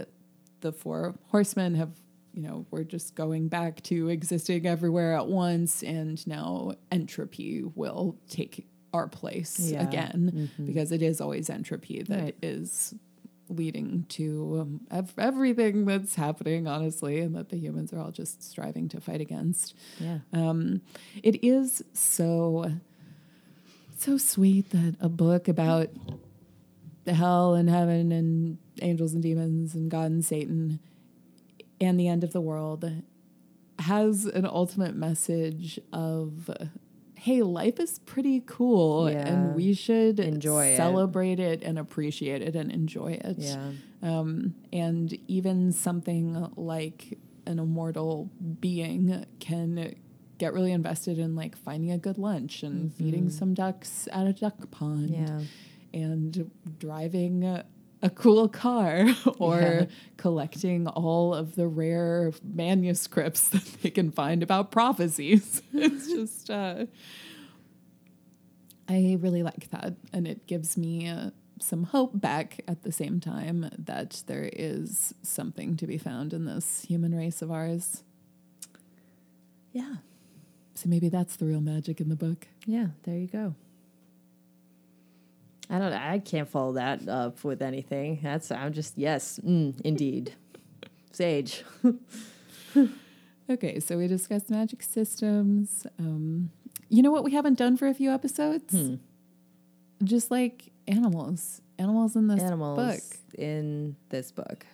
the four horsemen have, you know, we're just going back to existing everywhere at once, and now entropy will take our place Yeah. again because it is always entropy that is Right. leading to um, ev- everything that's happening, honestly, and that the humans are all just striving to fight against. Yeah. Um, it is so so sweet that a book about the hell and heaven and angels and demons and God and Satan and the end of the world has an ultimate message of hey life is pretty cool Yeah. and we should Enjoy celebrate it. and appreciate it and enjoy it Yeah. um, and even something like an immortal being can get really invested in like finding a good lunch and feeding some ducks at a duck pond Yeah. and driving a, cool car [LAUGHS] or Yeah. collecting all of the rare manuscripts [LAUGHS] that they can find about prophecies. [LAUGHS] it's just, uh, I really like that. And it gives me uh, some hope back at the same time that there is something to be found in this human race of ours. Yeah. So maybe that's the real magic in the book. Yeah. There you go. I don't. I can't follow that up with anything. That's. I'm just. Yes. Mm, indeed. [LAUGHS] Sage. Okay, so we discussed magic systems. Um, you know what we haven't done for a few episodes? Hmm. Just like animals. Animals in this Animals book. in this book.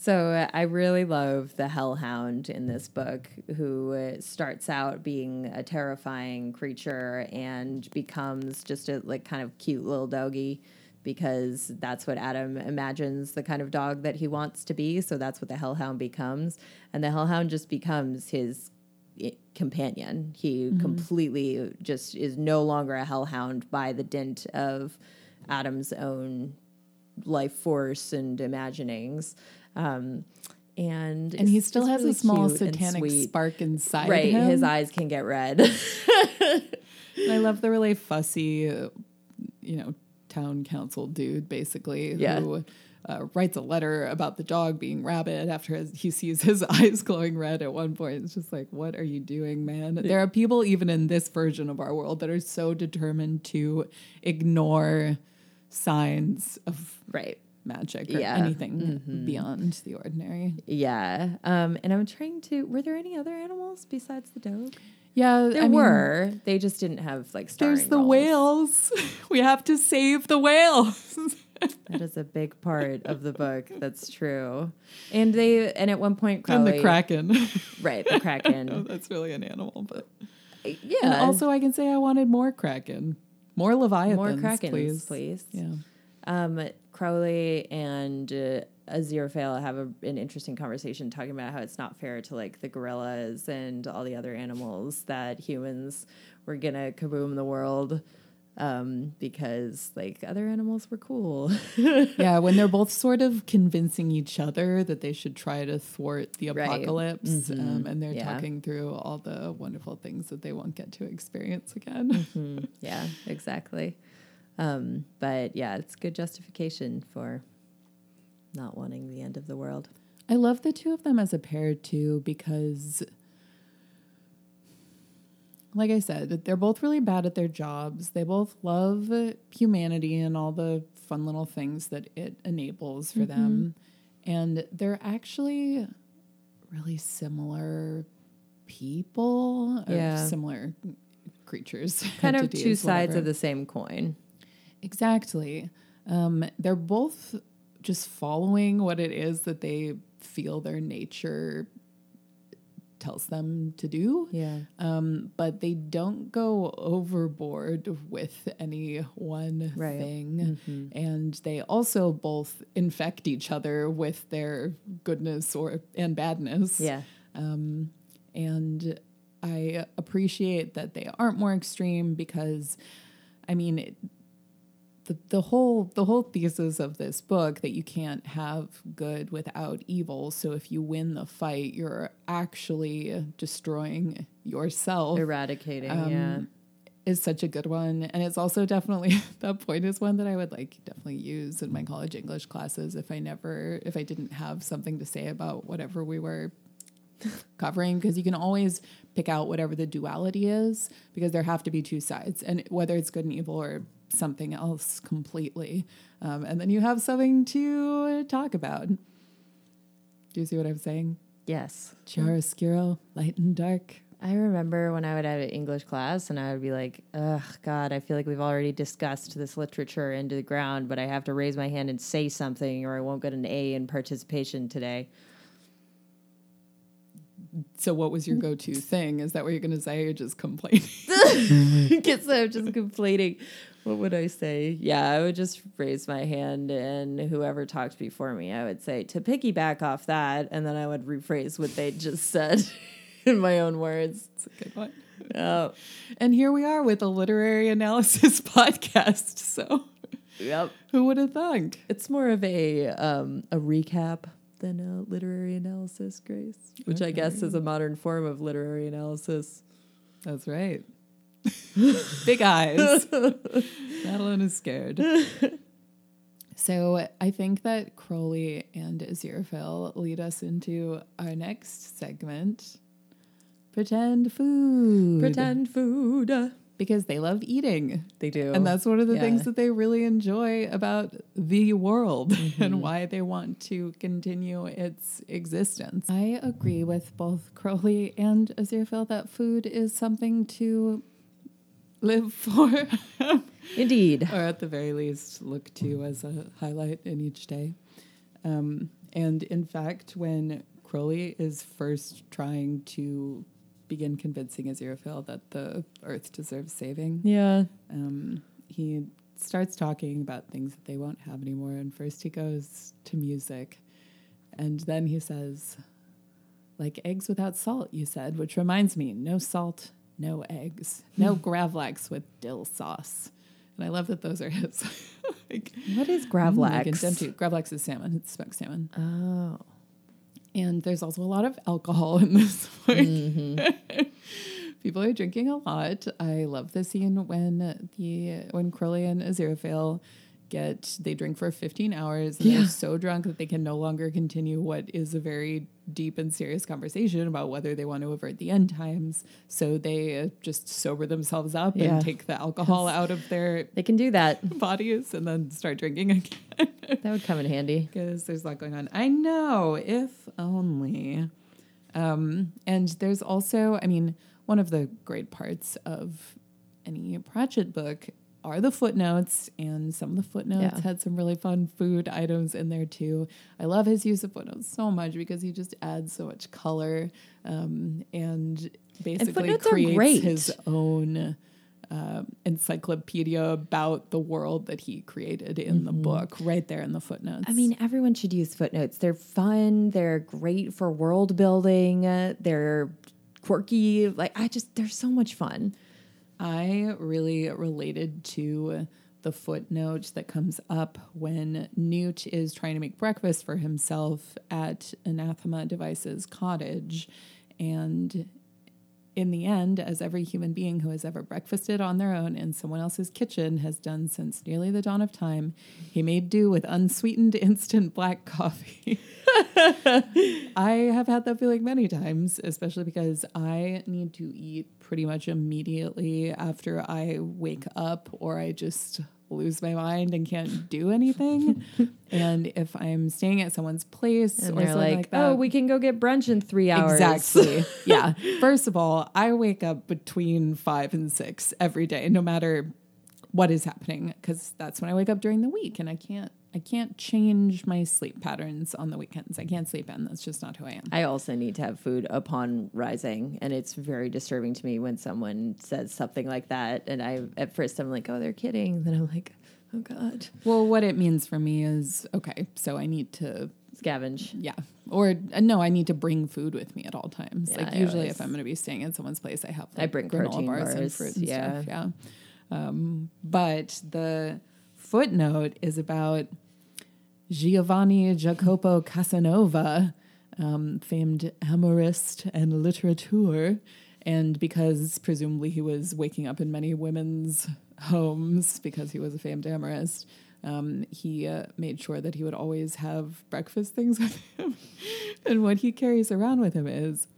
So uh, I really love the hellhound in this book, who uh, starts out being a terrifying creature and becomes just a like kind of cute little doggy because that's what Adam imagines the kind of dog that he wants to be. So that's what the hellhound becomes, and the hellhound just becomes his companion. He completely just is no longer a hellhound by the dint of Adam's own life force and imaginings. Um, and And he still has really a small satanic spark inside Right, him. his eyes can get red. [LAUGHS] I love the really fussy, uh, you know, town council dude, basically, Yeah. who uh, writes a letter about the dog being rabid after his, he sees his [LAUGHS] eyes glowing red at one point. It's just like, what are you doing, man? There are people, even in this version of our world, that are so determined to ignore signs of right. Magic or Yeah. Mm-hmm. anything beyond the ordinary. Yeah. Um, and I'm trying to. Were there any other animals besides the dog? Yeah, There I mean, were. They just didn't have like starring There's the roles. whales. [LAUGHS] We have to save the whales. [LAUGHS] That is a big part of the book. That's true. And they and at one point and Crowley, the kraken. [LAUGHS] right? The kraken. That's really an animal, but yeah. and also I can say I wanted more kraken, more leviathans, more krakens, please. please. Yeah, Um, Crowley and uh, Aziraphale have a, an interesting conversation talking about how it's not fair to like the gorillas and all the other animals that humans were gonna kaboom the world um, because like other animals were cool. [LAUGHS] yeah. When they're both sort of convincing each other that they should try to thwart the Right. apocalypse, um, and they're Yeah. talking through all the wonderful things that they won't get to experience again. Mm, [LAUGHS] yeah, exactly. Um, but yeah, it's good justification for not wanting the end of the world. I love the two of them as a pair too because like I said, they're both really bad at their jobs. They both love humanity and all the fun little things that it enables for them. And they're actually really similar people, or Yeah. similar creatures. [LAUGHS] Kind of two entities, sides whatever. of the same coin. Exactly. Um, they're both just following what it is that they feel their nature tells them to do. Yeah. Um, but they don't go overboard with any one Right. thing. Mm-hmm. And they also both infect each other with their goodness or and badness. Yeah. Um, and I appreciate that they aren't more extreme because, I mean, it, the, the whole the whole thesis of this book that you can't have good without evil. So if you win the fight, you're actually destroying yourself. Eradicating, um, yeah. Is such a good one, and it's also definitely [LAUGHS] that point is one that I would like definitely use in my college English classes if I never if I didn't have something to say about whatever we were [LAUGHS] covering because you can always pick out whatever the duality is because there have to be two sides and whether it's good and evil or something else completely um, and then you have something to talk about do you see what i'm saying Yes. chiaroscuro light and dark I remember when I would have an English class and I would be like, ugh, God, I feel like we've already discussed this literature into the ground, but I have to raise my hand and say something or I won't get an A in participation today. so what was your go-to thing is that what you're going to say you're just complaining [LAUGHS] Guess I'm just complaining. What would I say? Yeah, I would just raise my hand and whoever talked before me, I would say to piggyback off that, and then I would rephrase what they just [LAUGHS] said in my own words. it's a good one Oh, and here we are with a literary analysis [LAUGHS] podcast so yep. who would have thunk It's more of a um, a recap than a literary analysis, Grace, which I guess is a modern form of literary analysis. That's right. [LAUGHS] Big eyes. [LAUGHS] Madeline is scared. [LAUGHS] So I think that Crowley and Aziraphale lead us into our next segment. Pretend food. Pretend food. Because they love eating. They do. And that's one of the Yeah. things that they really enjoy about the world and mm-hmm. why they want to continue its existence. I agree with both Crowley and Aziraphale that food is something to live for, [LAUGHS] Indeed. or at the very least, look to as a highlight in each day. Um, and in fact, when Crowley is first trying to begin convincing Aziraphale that the earth deserves saving, Yeah. um, he starts talking about things that they won't have anymore. And first he goes to music. And then he says, like eggs without salt, you said, which reminds me no salt, no eggs, no gravlax with dill sauce. And I love that those are his. [LAUGHS] like, What is mm, like gravlax? Dem- Gravlax is salmon, it's smoked salmon. oh. And there's also a lot of alcohol in this [LAUGHS] book. People are drinking a lot. I love the scene when the when Crowley and Aziraphale get they drink for 15 hours and Yeah. they're so drunk that they can no longer continue what is a very deep and serious conversation about whether they want to avert the end times. So they uh, just sober themselves up Yeah. and take the alcohol out of their They can do that. bodies and then start drinking again [LAUGHS] That would come in handy. because there's a lot going on. I know, if only. Um, and there's also, I mean, one of the great parts of any Pratchett book are the footnotes, and some of the footnotes Yeah. had some really fun food items in there too. I love his use of footnotes so much because he just adds so much color um, and basically are creates his own uh, encyclopedia about the world that he created in the book, right there in the footnotes. Mm-hmm. I mean, everyone should use footnotes. They're fun. They're great for world building. uh, They're quirky. Like, I just, they're so much fun. I really related to the footnote that comes up when Newt is trying to make breakfast for himself at Anathema Device's cottage. And in the end, as every human being who has ever breakfasted on their own in someone else's kitchen has done since nearly the dawn of time, he made do with unsweetened [LAUGHS] instant black coffee. [LAUGHS] I have had that feeling many times, especially because I need to eat pretty much immediately after I wake up or I just lose my mind and can't do anything. [LAUGHS] and if I'm staying at someone's place And or they're something like, like, that, oh, we can go get brunch in three hours. Exactly. [LAUGHS] yeah. First of all, I wake up between five and six every day, no matter what is happening, because that's when I wake up during the week, and I can't. I can't change my sleep patterns on the weekends. I can't sleep in. That's just not who I am. I also need to have food upon rising, and it's very disturbing to me when someone says something like that. And I, at first, I'm like, "Oh, they're kidding." Then I'm like, "Oh God, Well, what it means for me is okay, so I need to, scavenge." yeah, or uh, no, I need to bring food with me at all times. Yeah, like I usually, always- if I'm going to be staying in someone's place, I have I bring granola protein bars, and bars, fruit and yeah. stuff. Yeah, um, but the footnote is about Giovanni Jacopo Casanova, um, famed amorist and literateur. And because presumably he was waking up in many women's homes because he was a famed amorist, um, he uh, made sure that he would always have breakfast things [LAUGHS] with him. and what he carries around with him is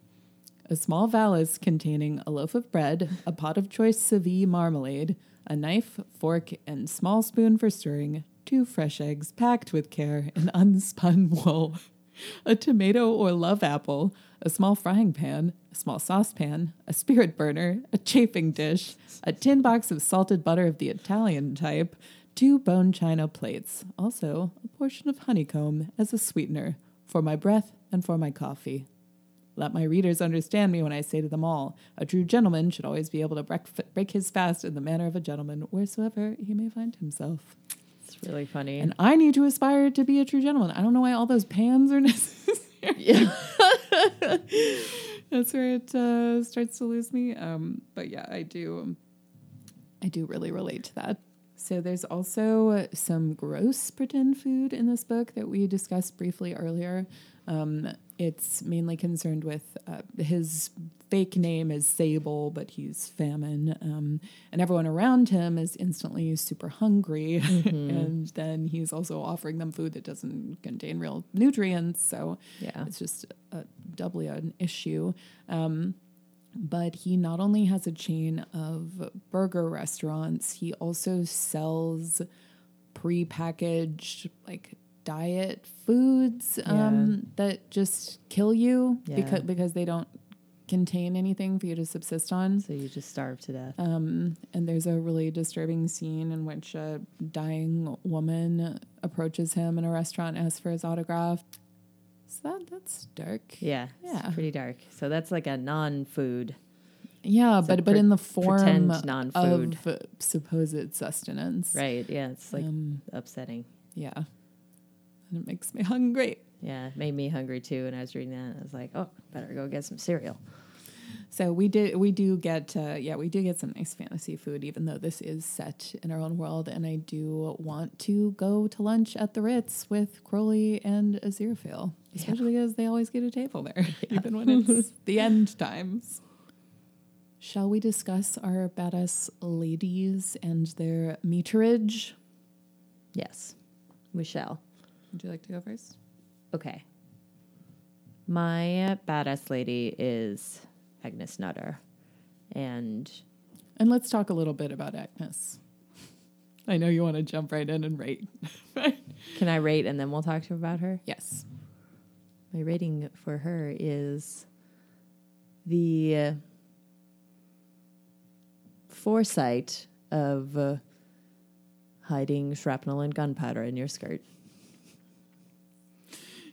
a small valise containing a loaf of bread, a pot of choice Seville marmalade, a knife, fork, and small spoon for stirring, two fresh eggs packed with care in [LAUGHS] unspun wool, a tomato or love apple, a small frying pan, a small saucepan, a spirit burner, a chafing dish, a tin box of salted butter of the Italian type, two bone china plates, also a portion of honeycomb as a sweetener for my breath and for my coffee. Let my readers understand me when I say to them all, a true gentleman should always be able to break, break his fast in the manner of a gentleman, wheresoever he may find himself. It's really funny. And I need to aspire to be a true gentleman. I don't know why all those pans are [LAUGHS] necessary. yeah. [LAUGHS] That's where it uh, starts to lose me. Um, but yeah, I do. I do really relate to that. So there's also some gross pretend food in this book that we discussed briefly earlier. Um, it's mainly concerned with uh, his fake name is Sable, but he's famine, um, and everyone around him is instantly super hungry, Mm-hmm. [LAUGHS] and then he's also offering them food that doesn't contain real nutrients. So Yeah. it's just a, doubly an issue. Um, but he not only has a chain of burger restaurants, he also sells prepackaged like diet foods um, that just kill you Yeah. because because they don't contain anything for you to subsist on. So you just starve to death. Um, and there's a really disturbing scene in which a dying woman approaches him in a restaurant, asks for his autograph. So that that's dark. yeah. yeah. It's pretty dark. So that's like a non-food. Yeah, a but but pre- in the form non-food. of supposed sustenance. Right. Yeah. It's like Um, upsetting. yeah, and it makes me [LAUGHS] hungry. Yeah. It made me hungry too. And I was reading that. I was like, oh, better go get some cereal. So we did we do get uh, yeah we do get some nice fantasy food even though this is set in our own world and I do want to go to lunch at the Ritz with Crowley and Aziraphale especially because they always get a table there [LAUGHS] even when it's [LAUGHS] the end times. Shall we discuss our badass ladies and their meterage? Yes. We shall. Would you like to go first? Okay. My badass lady is Agnes Nutter. And And let's talk a little bit about Agnes. I know you want to jump right in and rate. [LAUGHS] can I rate and then we'll talk to about her? yes. My rating for her is the uh, foresight of uh, hiding shrapnel and gunpowder in your skirt.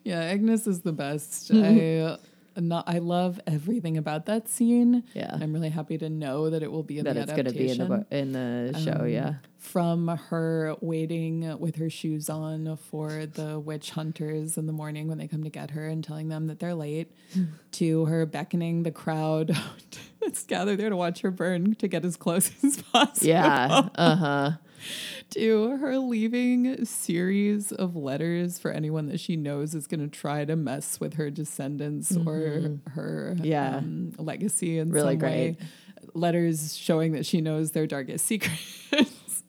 Yeah, Agnes is the best. [LAUGHS] I not, I love everything about that scene. Yeah. I'm really happy to know that it will be in that the it's going to be in the bo- in the show. Um, Yeah, From her waiting with her shoes on for the witch hunters in the morning when they come to get her and telling them that they're late, [LAUGHS] to her beckoning the crowd [LAUGHS] that's gathered there to watch her burn to get as close as possible. yeah, uh huh. [LAUGHS] to her leaving series of letters for anyone that she knows is going to try to mess with her descendants or her Mm-hmm. Yeah. um, legacy in Really some way. great. Letters showing that she knows their darkest secrets. [LAUGHS]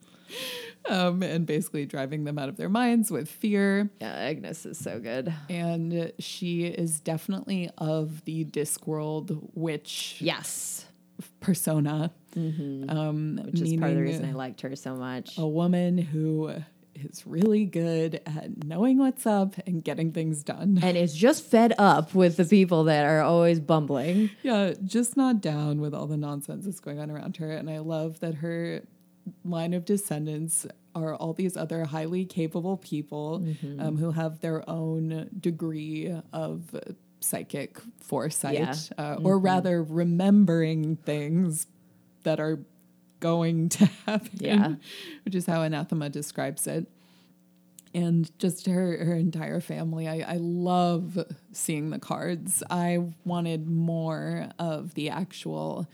Um, and basically driving them out of their minds with fear. Yeah, Agnes is so good. And she is definitely of the Discworld witch Yes, persona. Um, Mm-hmm. which is part of the reason I liked her so much. a woman who is really good at knowing what's up and getting things done. And is just fed up with the people that are always bumbling. Yeah, just not down with all the nonsense that's going on around her. And I love that her line of descendants are all these other highly capable people Mm-hmm. um, who have their own degree of psychic foresight, Yeah. Mm-hmm. uh, or rather, remembering things that are going to [LAUGHS] happen, Yeah. which is how Anathema describes it. And just her, her entire family. I, I love seeing the cards. I wanted more of the actual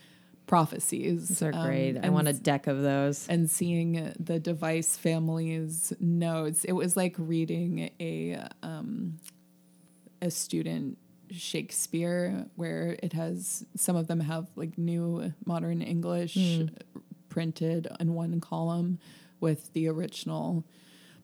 prophecies. Those are Um, great. I want a deck of those. and seeing the device family's notes it was like reading a um, a student shakespeare where it has some of them have like new modern english printed in one column with the original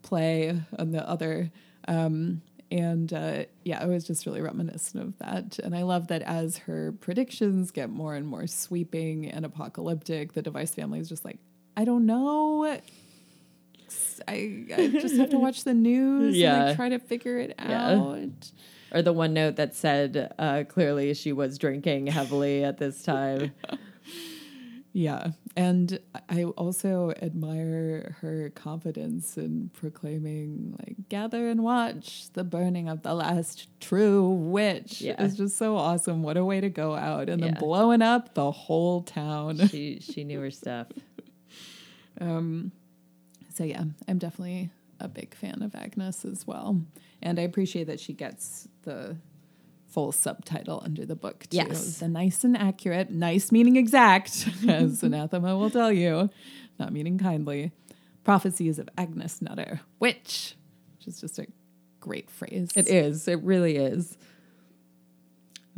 play on the other um, and uh, yeah, it was just really reminiscent of that. And I love that as her predictions get more and more sweeping and apocalyptic, the Device family is just like, I don't know. I, I just have to [LAUGHS] watch the news and like, try to figure it Yeah. out. Or the one note that said uh, clearly she was drinking heavily at this time. [LAUGHS] Yeah. And I also admire her confidence in proclaiming, like, gather and watch the burning of the last true witch. Yeah. It's just so awesome. What a way to go out and then blowing up the whole town. she she knew her stuff. [LAUGHS] Um, so, yeah, I'm definitely a big fan of Agnes as well. And I appreciate that she gets the full subtitle under the book too. Yes. The nice and accurate, nice meaning exact, [LAUGHS] as Anathema will tell you, not meaning kindly. Prophecies of Agnes Nutter, witch, which is just a great phrase. It is. It really is.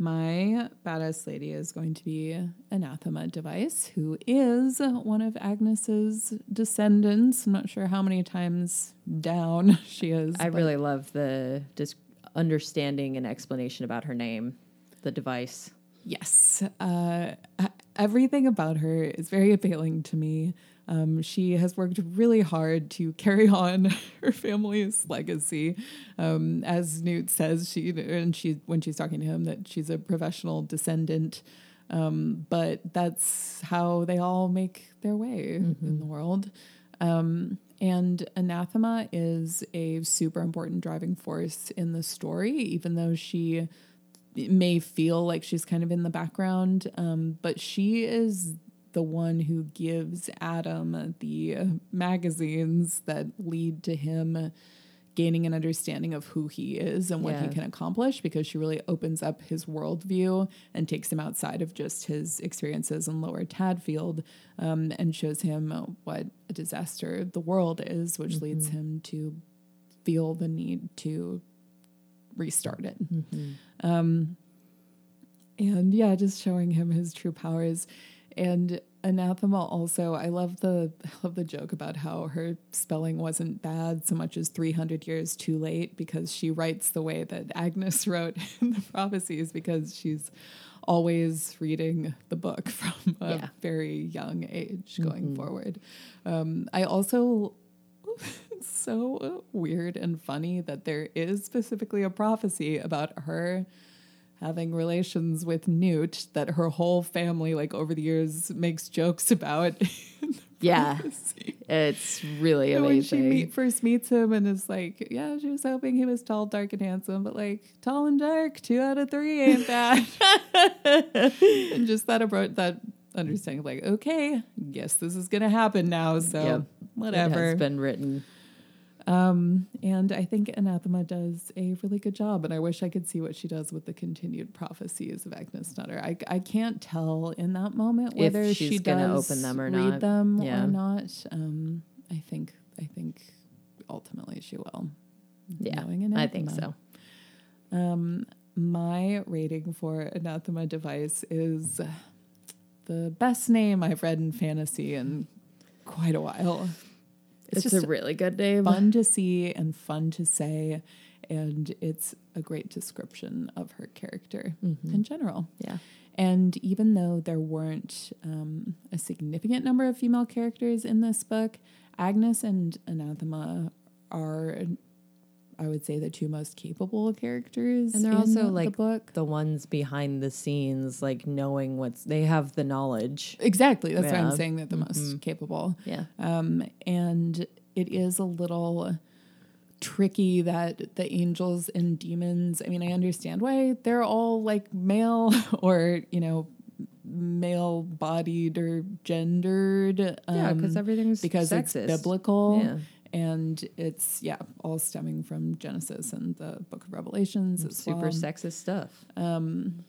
My badass lady is going to be Anathema Device, who is one of Agnes's descendants. I'm not sure how many times down [LAUGHS] she is. I really love the dis- understanding and explanation about her name, the device. Yes. Uh, everything about her is very appealing to me. Um, she has worked really hard to carry [LAUGHS] on her family's legacy. Um, as Newt says, she and she when she's talking to him that she's a professional descendant. Um, but that's how they all make their way in the world. Um, and Anathema is a super important driving force in the story, even though she may feel like she's kind of in the background. Um, but she is the one who gives Adam the magazines that lead to him gaining an understanding of who he is and what he can accomplish because she really opens up his worldview and takes him outside of just his experiences in lower Tadfield um, and shows him what a disaster the world is, which leads him to feel the need to restart it. Um, and yeah, just showing him his true powers. And Anathema also, I love the [LAUGHS] I love the joke about how her spelling wasn't bad so much as 300 years too late because she writes the way that Agnes [LAUGHS] wrote in the prophecies because she's always reading the book [LAUGHS] from a Yeah. very young age going forward. Um, I also it's so weird and funny that there is specifically a prophecy about her having relations with Newt that her whole family, like over the years, makes jokes about. [LAUGHS] Yeah. It's really And when she meet, first meets him and is like, yeah, she was hoping he was tall, dark, and handsome, but like tall and dark, two out of three ain't bad. [LAUGHS] [LAUGHS] and just that about that understanding of like, okay, guess this is gonna happen now. So Yep. It whatever. has been written. Um, and I think Anathema does a really good job, and I wish I could see what she does with the continued prophecies of Agnes Nutter. I, I can't tell in that moment If whether she's she gonna does open them or read not. them Yeah. or not. Um, I think I think ultimately she will. Yeah, I think so. Um, my rating for Anathema Device is the best name I've read in fantasy in quite a while. It's, just a really good name. fun to see and fun to say and it's a great description of her character in general Yeah. and even though there weren't um, a significant number of female characters in this book agnes and anathema are i would say the two most capable characters And they're in also the like book the ones behind the scenes, like knowing what's they have the knowledge. exactly that's why i'm saying that the most capable Yeah. Um, and it is a little tricky that the angels and demons, I mean, I understand why they're all like male [LAUGHS] or, you know, male bodied or gendered. Yeah, because um, everything's because sexist. it's biblical. Yeah. And it's, yeah, all stemming from Genesis and the book of Revelations. Super well. sexist stuff. Um,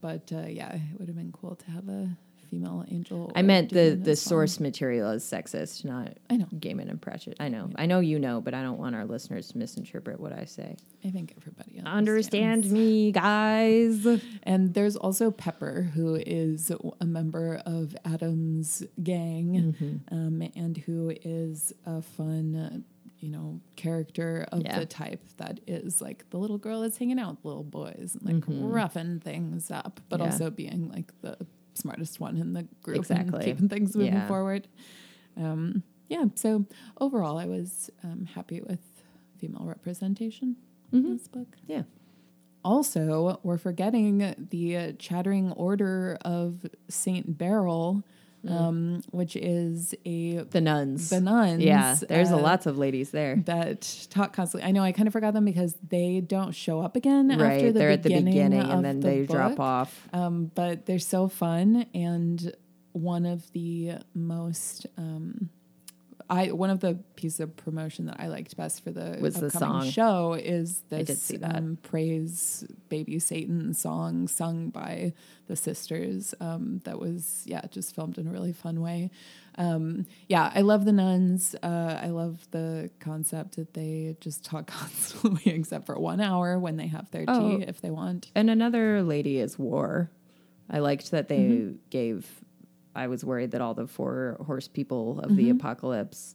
but uh, yeah, it would have been cool to have a female angel. I meant the the source material is sexist, not I know. Gaiman and Pratchett. I know. I know you know, but I don't want our listeners to misinterpret what I say. I think everybody understands. Understand me, guys. [LAUGHS] And there's also Pepper, who is a member of Adam's gang, Mm-hmm. um, and who is a fun, you know, character of Yeah. the type that is like the little girl that's hanging out with little boys and like roughing things up, but Mm-hmm. Yeah. also being like the smartest one in the group Exactly. and keeping things moving Yeah. forward. Um, yeah, so overall, I was um, happy with female representation Mm-hmm. in this book. Yeah. Also, we're forgetting the uh, Chattering Order of Saint Beryl, um, which is a The nuns. the nuns. Yeah, there's a uh, lots of ladies there. that talk constantly. I know I kind of forgot them because they don't show up again after Right, the they're at the beginning and then the they drop off. Um, but they're so fun and one of the most um, I one of the pieces of promotion that I liked best for the Was the upcoming song. show is this did see that. Um, praise baby Satan song sung by the sisters um, that was yeah just filmed in a really fun way. Um, yeah, I love the nuns. Uh, I love the concept that they just talk [LAUGHS] constantly, except for one hour when they have their Oh. tea if they want. And another lady is War. I liked that they Mm-hmm. gave. I was worried that all the four horse people of the apocalypse.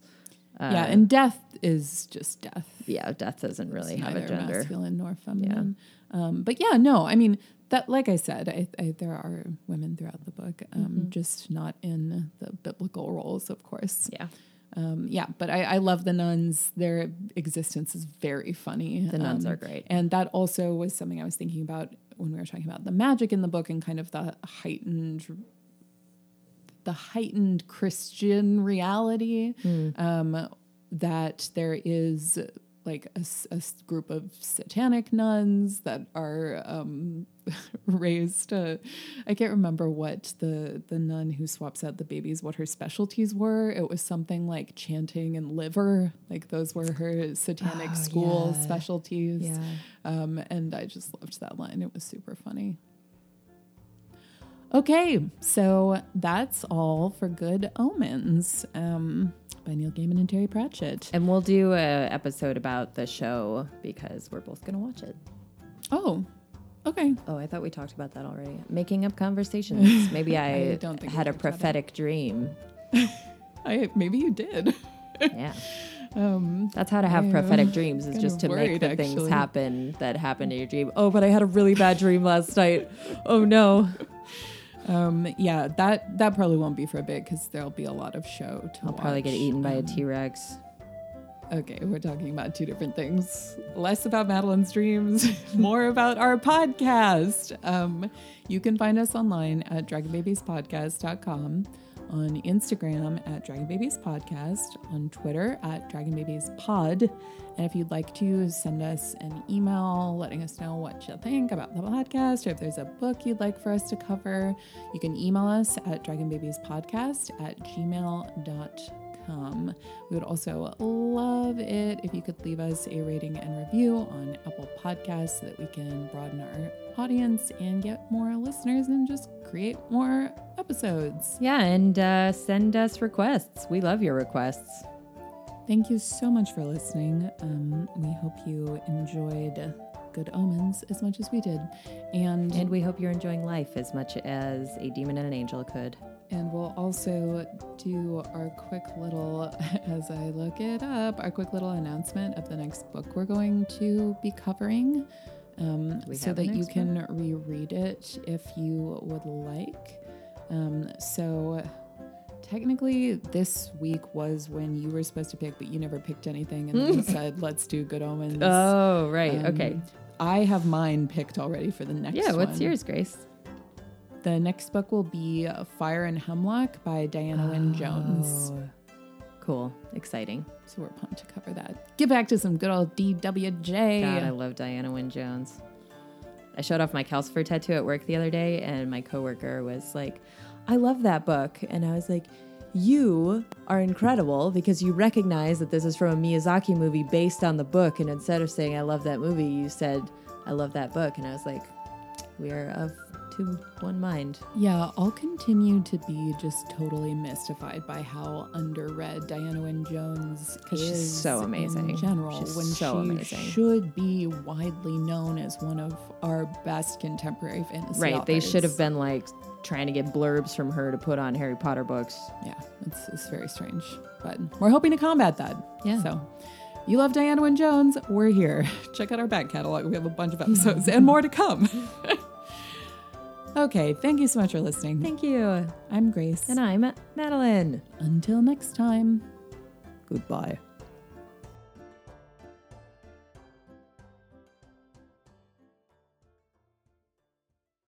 Uh, Mm-hmm. yeah, and death is just death. yeah, death doesn't really It's have a neither gender. masculine nor feminine. Um, but yeah, no, I mean that. Like I said, I, I, there are women throughout the book, um, Mm-hmm. just not in the biblical roles, of course. Yeah, Um, yeah, but I, I love the nuns. Their existence is very funny. The nuns Um, are great. and that also was something I was thinking about when we were talking about the magic in the book and kind of the heightened the heightened Christian reality Hmm. um, that there is like a group of satanic nuns that are um, [LAUGHS] raised. Uh, I can't remember what the the nun who swaps out the babies what her specialties were. It was something like chanting and liver. Like those were her satanic Oh, school yeah. specialties. Yeah. Um, and I just loved that line. It was super funny. Okay, so that's all for Good Omens um, by Neil Gaiman and Terry Pratchett. and we'll do an episode about the show because we're both gonna watch it. Oh, okay. Oh, I thought we talked about that already. Making up conversations. [LAUGHS] Maybe I, I don't think had a talked about it. prophetic dream. [LAUGHS] I maybe you did. [LAUGHS] Yeah. Um, That's how to have I'm prophetic dreams is just to make worried, the things happen that happened in your dream. Oh, but I had a really bad dream last night. Oh no. Um, yeah, that that probably won't be for a bit because there'll be a lot of show to I'll probably get eaten by a Um, T-Rex. Okay, we're talking about two different things. Less about Madeline's dreams, [LAUGHS] more about our podcast. Um, you can find us online at dragonbabiespodcast.com, on Instagram at Dragon Babies Podcast, on Twitter at Dragon Babies Pod. And if you'd like to send us an email letting us know what you think about the podcast or if there's a book you'd like for us to cover, you can email us at dragonbabiespodcast at gmail.com. We would also love it if you could leave us a rating and review on Apple Podcasts so that we can broaden our audience and get more listeners and just create more episodes. Yeah, and uh, send us requests. We love your requests. Thank you so much for listening. Um, we hope you enjoyed Good Omens as much as we did. And, And we hope you're enjoying life as much as a demon and an angel could. And we'll also do our quick little, [LAUGHS] as I look it up, our quick little announcement of the next book we're going to be covering. Um, so that you can reread it if you would like. Um, so technically, this week was when you were supposed to pick, but you never picked anything, and then you [LAUGHS] said, "Let's do Good Omens." Oh, right. Um, okay. I have mine picked already for the next. Yeah, what's one. yours, Grace? The next book will be Fire and Hemlock by Diana Wynne oh. Jones. Oh, Cool. Exciting. So we're pumped to cover that. Get back to some good old DWJ. God, I love Diana Wynne Jones. I showed off my calcifer tattoo at work the other day, and my coworker was like, I love that book. And I was like, You are incredible because you recognize that this is from a Miyazaki movie based on the book. And instead of saying, I love that movie, you said, I love that book. And I was like, We are of to one mind. Yeah, I'll continue to be just totally mystified by how underread Diana Wynne Jones 'Cause she's so amazing. in general. She's when so she amazing. should be widely known as one of our best contemporary fantasy Right. They should have been like trying to get blurbs from her to put on Harry Potter books. Yeah, it's, it's very strange, but we're hoping to combat that. Yeah. So, you love Diana Wynne Jones? We're here. [LAUGHS] Check out our back catalog. We have a bunch of episodes and more to come. [LAUGHS] okay, thank you so much for listening. Thank you. I'm Grace. And I'm Madeline. Until next time. Goodbye.